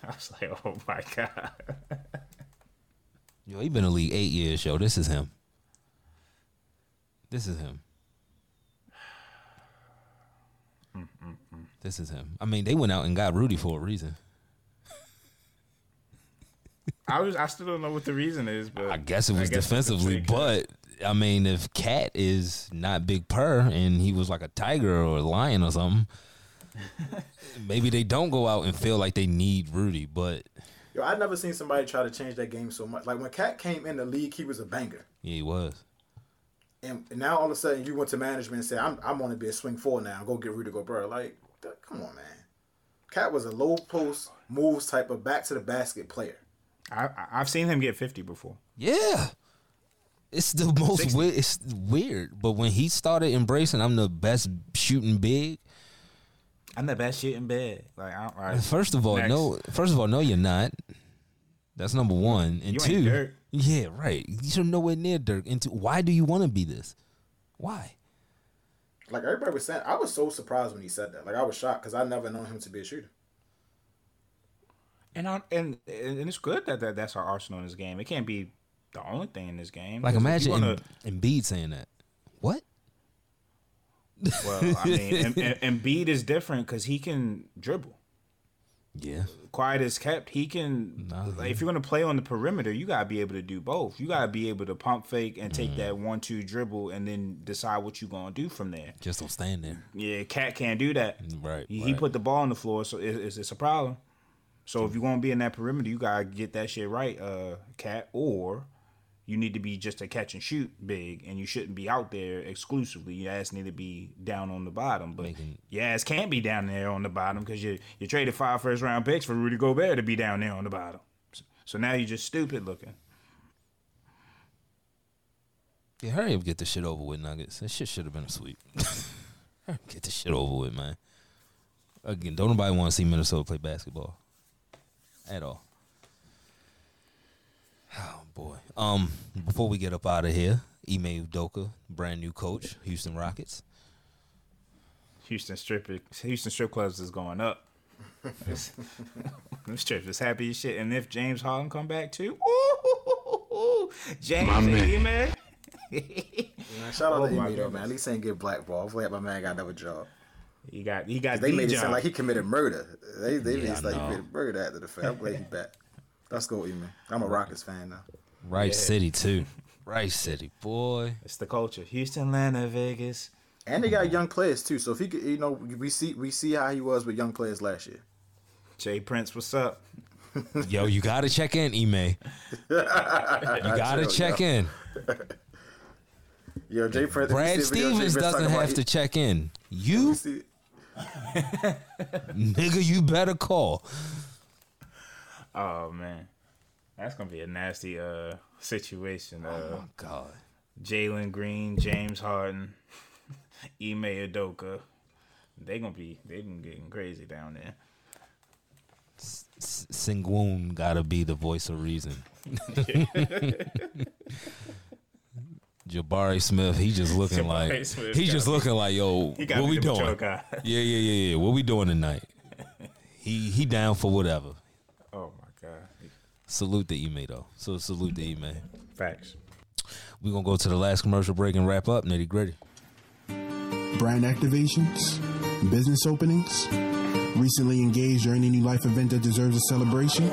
was like, oh my god. Yo, he been in the league eight years, yo. This is him. This is him. Mm, mm, mm. This is him. I mean, they went out and got Rudy for a reason. I was I still don't know what the reason is, but I guess it was guess defensively, but I mean, if Cat is not Big Purr and he was like a tiger or a lion or something, maybe they don't go out and feel like they need Rudy. But Yo, I've never seen somebody try to change that game so much. Like when Cat came in the league, he was a banger. yeah, he was. And now all of a sudden you went to management and said, I'm I'm gonna be a swing four now. Go get Rudy Gobert. Like, come on, man. Cat was a low post moves type of back to the basket player. I, I I've seen him get fifty before. Yeah. It's the most weird. It's weird, but when he started embracing, I'm the best shooting big. I'm the best shooting big. Like, I, all right. First of all, Next. no. First of all, no, you're not. That's number one. And You two, ain't Dirk. yeah, right. You're nowhere near Dirk. And two, why do you want to be this? Why? Like everybody was saying, I was so surprised when he said that. Like I was shocked because I never known him to be a shooter. And I, and and it's good that, that that's our arsenal in this game. It can't be the only thing in this game. Like imagine wanna- Embiid saying that. What? well, I mean, and, and, Embiid is different because he can dribble. Yeah. Quiet is kept, he can. Nah, like, if you're gonna play on the perimeter, you gotta be able to do both. You gotta be able to pump fake and take mm. that one two dribble and then decide what you're gonna do from there. Just don't stand there. Yeah, Cat can't do that. Right, He, he put the ball on the floor, so it, it's, it's a problem. So if you're gonna be in that perimeter, you gotta get that shit right, uh, Cat, or you need to be just a catch and shoot big, and you shouldn't be out there exclusively. Your ass need to be down on the bottom, but Making- your ass can't be down there on the bottom because you you traded five first round picks for Rudy Gobert to be down there on the bottom. So, so now you're just stupid looking. Yeah, hurry up, get this shit over with, Nuggets. That shit should have been a sweep. Get this shit over with, man. Again, don't nobody want to see Minnesota play basketball at all. Oh boy. Um, before we get up out of here, Ime Udoka, brand new coach, Houston Rockets. Houston strip Houston strip clubs is going up. It's- Them strips is happy as shit. And if James Harden come back too, ooh, James My and man. E-Man. Shout out Oh to my Amy though, goodness. man. At least he ain't get blackball. Hopefully, my man got another job. He got he got They D made it sound like he committed murder. They they made it sound like he committed murder after the fact. I'm glad he back. Let's go, Eman. I'm a Rockets fan now. Rice City too. Rice City, boy. It's the culture. Houston, Atlanta, Vegas. And they got young players too. So if he could, you know, we see we see how he was with young players last year. Jay Prince, what's up? Yo, you gotta check in, Ime. You gotta Chill, check yo. in. Yo, Jay Prince. Brad if you see a video of Jay Stevens doesn't have he- to check in. you You, see- nigga, you better call. Oh man, that's gonna be a nasty uh situation. Uh, God. Jalen Green, James Harden, Ime Udoka. They gonna be they been getting crazy down there. Sengun gotta be the voice of reason. Jabari Smith, he just looking Jabari like Smith he just be- looking like yo. What we doing? Yeah, yeah, yeah, yeah. What we doing tonight? He he down for whatever. Oh my god, Salute the email though. So salute the email. facts. We gonna go to the last commercial break and wrap up nitty gritty. brand activations, business openings, recently engaged or any new life event that deserves a celebration?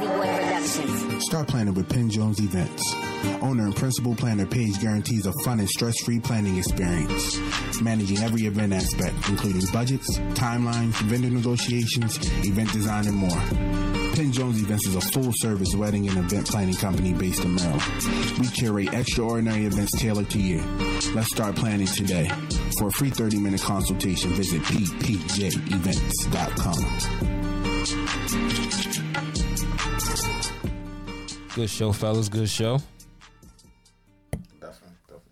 Start planning with Penn Jones Events. Owner and principal planner Paige guarantees a fun and stress-free planning experience, managing every event aspect, including budgets, timelines, vendor negotiations, event design, and more. Penn Jones Events is a full-service wedding and event planning company based in Maryland. We curate extraordinary events tailored to you. Let's start planning today. For a free 30-minute consultation, visit ppjevents.com. Good show, fellas. Good show. Definitely, definitely.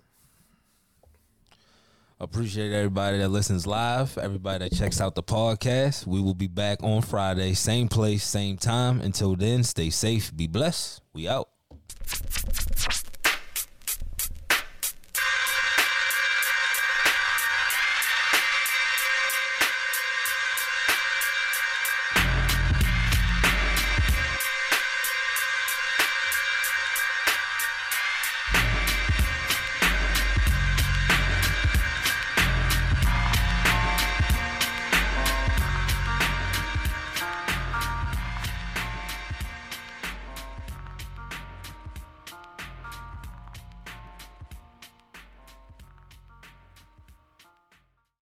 Appreciate everybody that listens live, everybody that checks out the podcast. We will be back on Friday, same place, same time. Until then, stay safe, be blessed. We out.